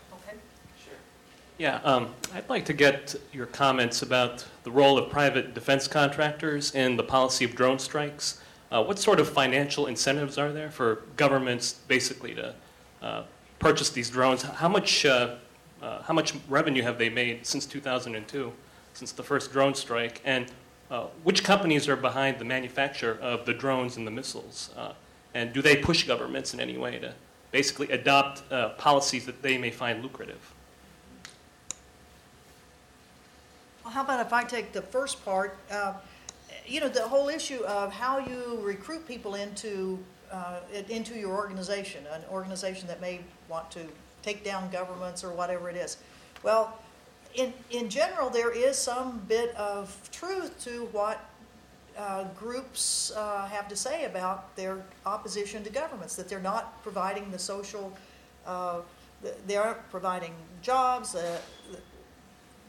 Yeah, um, I'd like to get your comments about the role of private defense contractors in the policy of drone strikes. Uh, what sort of financial incentives are there for governments basically to uh, purchase these drones? How much, uh, uh, how much revenue have they made since 2002, since the first drone strike? And uh, which companies are behind the manufacture of the drones and the missiles? Uh, and do they push governments in any way to basically adopt policies that they may find lucrative? Well, how about if I take the first part? Uh, You know, the whole issue of how you recruit people into, uh, into your organization, an organization that may want to take down governments or whatever it is. Well, in, in general, there is some bit of truth to what uh, groups uh, have to say about their opposition to governments, that they're not providing the social, uh, they aren't providing jobs, uh,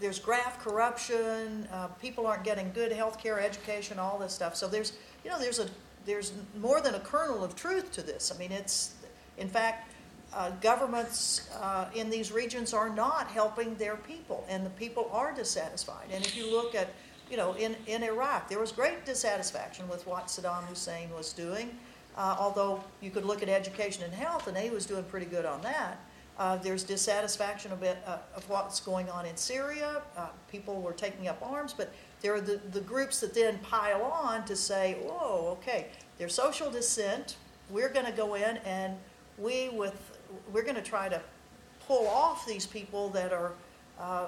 there's graft corruption, uh, people aren't getting good health care, education, all this stuff. So there's, you know, there's a, there's more than a kernel of truth to this. I mean, it's, in fact, uh, governments uh, in these regions are not helping their people, and the people are dissatisfied. And if you look at, you know, in, in Iraq, there was great dissatisfaction with what Saddam Hussein was doing, uh, although you could look at education and health, and he was doing pretty good on that. Uh, there's dissatisfaction a bit uh, of what's going on in Syria. Uh, people were taking up arms, but there are the, the groups that then pile on to say, whoa, okay, there's social dissent. We're going to go in and we with we're going to try to pull off these people that are uh,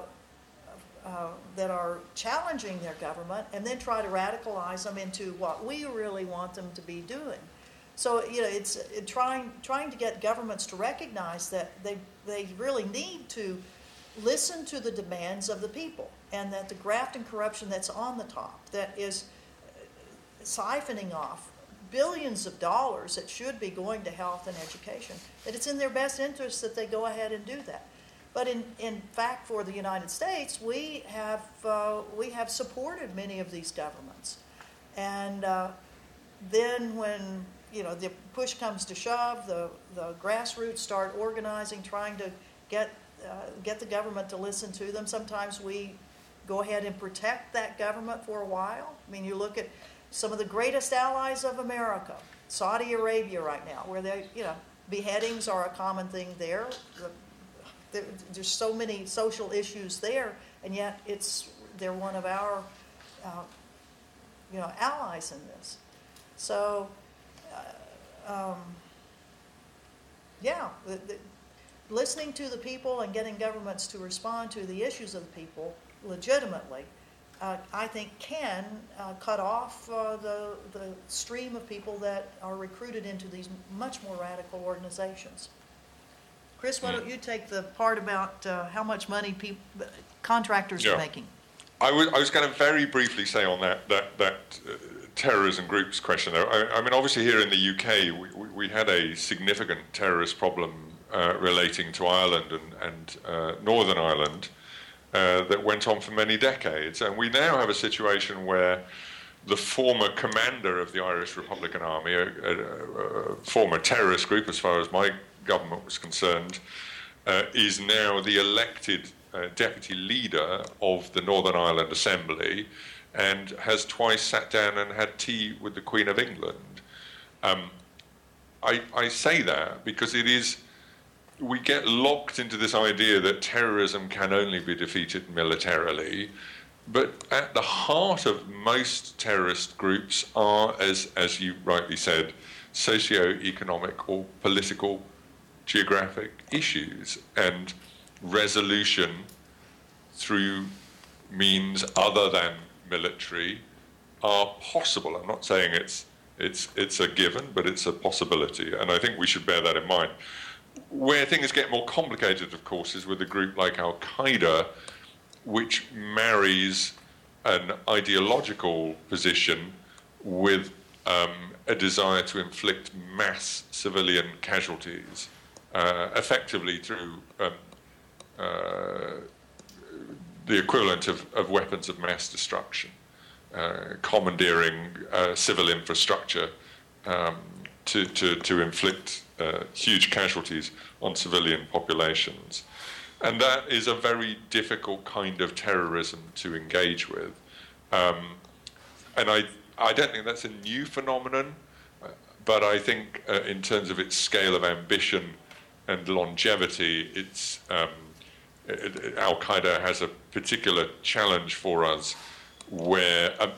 uh, that are challenging their government, and then try to radicalize them into what we really want them to be doing. So you know, it's it, trying trying to get governments to recognize that they they really need to listen to the demands of the people, and that the graft and corruption that's on the top, that is siphoning off billions of dollars that should be going to health and education, that it's in their best interest that they go ahead and do that. But in, in fact, for the United States, we have, uh, we have supported many of these governments. And uh, then when, you know, the push comes to shove, the, the grassroots start organizing, trying to get, uh, get the government to listen to them. Sometimes we go ahead and protect that government for a while. I mean, you look at some of the greatest allies of America, Saudi Arabia right now, where they, you know, beheadings are a common thing there. The, there there's so many social issues there, and yet it's they're one of our, uh, you know, allies in this. So, um, yeah, the, the, listening to the people and getting governments to respond to the issues of the people legitimately uh, I think can uh, cut off uh, the, the stream of people that are recruited into these much more radical organizations. Chris, why don't you take the part about uh, how much money peop- contractors Yeah. are making? I was, I was going to very briefly say on that that, that uh, terrorism groups question. Though. I, I mean, obviously here in the UK, we, we, we had a significant terrorist problem uh, relating to Ireland and, and uh, Northern Ireland uh, that went on for many decades, and we now have a situation where the former commander of the Irish Republican Army, a, a, a former terrorist group, as far as my government was concerned, uh, is now the elected uh, deputy leader of the Northern Ireland Assembly and has twice sat down and had tea with the Queen of England. Um, I, I say that because it is, we get locked into this idea that terrorism can only be defeated militarily. But at the heart of most terrorist groups are, as, as you rightly said, socio-economic or political geographic issues and resolution through means other than military are possible. I'm not saying it's it's it's a given, but it's a possibility, and I think we should bear that in mind. Where things get more complicated, of course, is with a group like Al Qaeda, which marries an ideological position with um, a desire to inflict mass civilian casualties, uh, effectively through um, uh, the equivalent of, of weapons of mass destruction, uh, commandeering uh, civil infrastructure um, to, to, to inflict uh, huge casualties on civilian populations. And that is a very difficult kind of terrorism to engage with. Um, and I, I don't think that's a new phenomenon, but I think uh, in terms of its scale of ambition and longevity, it's, um, Al Qaeda has a particular challenge for us where a,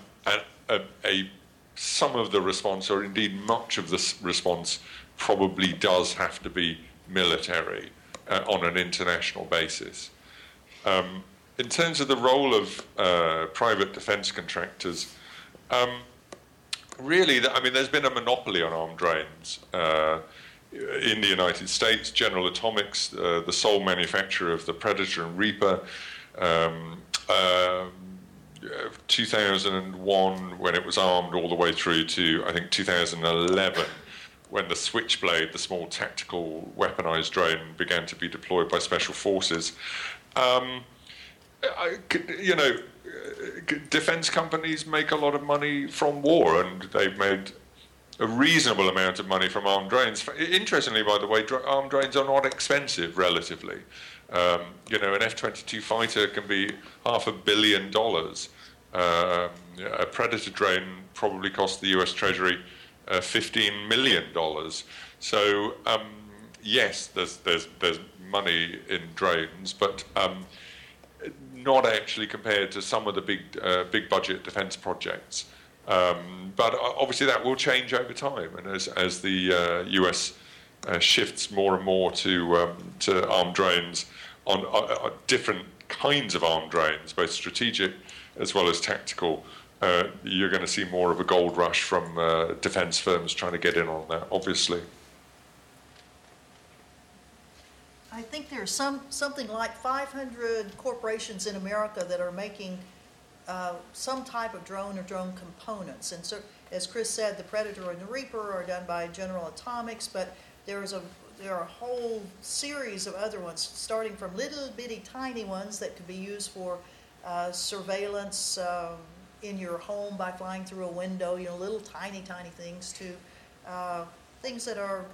a, a, some of the response, or indeed much of the response, probably does have to be military uh, on an international basis. Um, in terms of the role of uh, private defense contractors, um, really, I mean, there's been a monopoly on armed drones. Uh, in the United States, General Atomics, uh, the sole manufacturer of the Predator and Reaper, um, uh, 2001 when it was armed all the way through to I think 2011 when the Switchblade, the small tactical weaponized drone, began to be deployed by special forces. Um, I, you know, defense companies make a lot of money from war, and they've made a reasonable amount of money from armed drones. Interestingly, by the way, armed drones are not expensive relatively. Um, you know, an F-22 fighter can be half a billion dollars. Um, a Predator drone probably cost the U.S. Treasury uh, $15 million. So, um, yes, there's, there's, there's money in drones, but um, not actually compared to some of the big, uh, big budget defense projects. Um, but obviously, that will change over time, and as, as the uh, US uh, shifts more and more to, um, to armed drones on uh, uh, different kinds of armed drones, both strategic as well as tactical uh, you're going to see more of a gold rush from uh, defense firms trying to get in on that, obviously. I think there's some, something like 500 corporations in America that are making uh, some type of drone or drone components. And so, as Chris said, the Predator and the Reaper are done by General Atomics, but there's a there are a whole series of other ones, starting from little bitty tiny ones that could be used for uh, surveillance, um, in your home by flying through a window, you know, little tiny, tiny things to uh, things that are,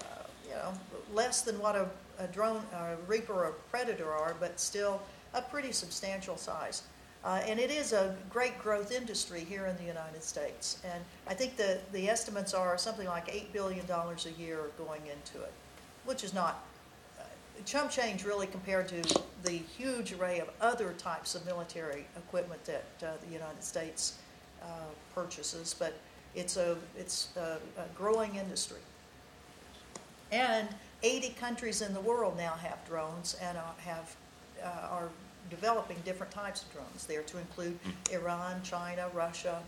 uh, you know, less than what a, a drone, a Reaper or a Predator are, but still a pretty substantial size. Uh, and it is a great growth industry here in the United States. And I think the, the estimates are something like $8 billion a year going into it, which is not chump change really compared to the huge array of other types of military equipment that uh, the United States uh, purchases, but it's a it's a, a, growing industry. And 80 countries in the world now have drones and uh, have uh, are developing different types of drones there to include hmm. Iran, China, Russia.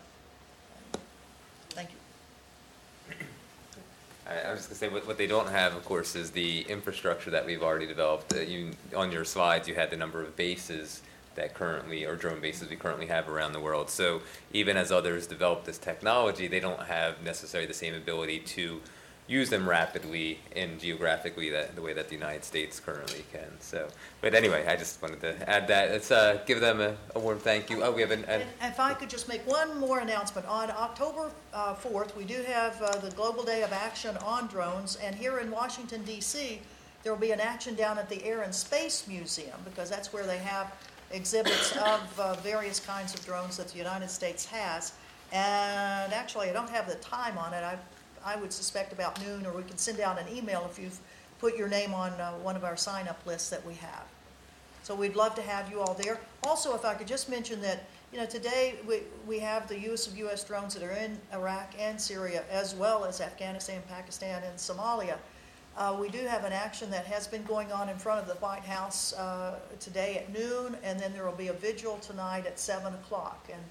Thank you. I, I was going to say what, what they don't have, of course, is the infrastructure that we've already developed. Uh, you on your slides, you had the number of bases that currently, or drone bases we currently have around the world. So even as others develop this technology, they don't have necessarily the same ability to use them rapidly and geographically that the way that the United States currently can. So, but anyway, I just wanted to add that. Let's uh, give them a, a, warm thank you. Oh, we have an. an and if I could just make one more announcement on October uh, 4th, we do have uh, the Global Day of Action on drones, and here in Washington D.C. there will be an action down at the Air and Space Museum because that's where they have exhibits of uh, various kinds of drones that the United States has. And actually, I don't have the time on it. I I would suspect about noon, or we can send out an email if you've put your name on uh, one of our sign-up lists that we have. So we'd love to have you all there. Also, if I could just mention that, you know, today we, we have the use of U.S. drones that are in Iraq and Syria, as well as Afghanistan, Pakistan, and Somalia. Uh, we do have an action that has been going on in front of the White House uh, today at noon, and then there will be a vigil tonight at 7 o'clock. And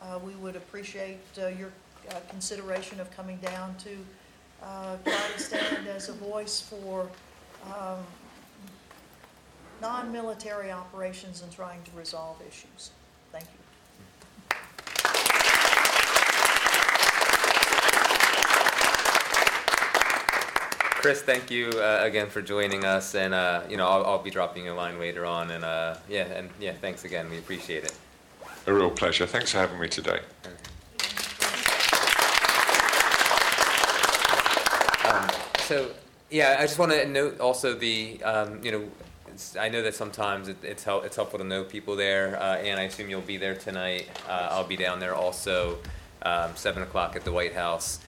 uh, we would appreciate uh, your uh, consideration of coming down to uh, try to stand as a voice for um, non-military operations and trying to resolve issues. Thank you. Chris, thank you uh, again for joining us, and uh, you know I'll, I'll be dropping you a line later on, and uh, yeah, and yeah, thanks again. We appreciate it. A real pleasure. Thanks for having me today. Um, so, yeah, I just want to note also the, um, you know, I know that sometimes it, it's, help, it's helpful to know people there, uh, and I assume you'll be there tonight. Uh, I'll be down there also, um, 7 o'clock at the White House.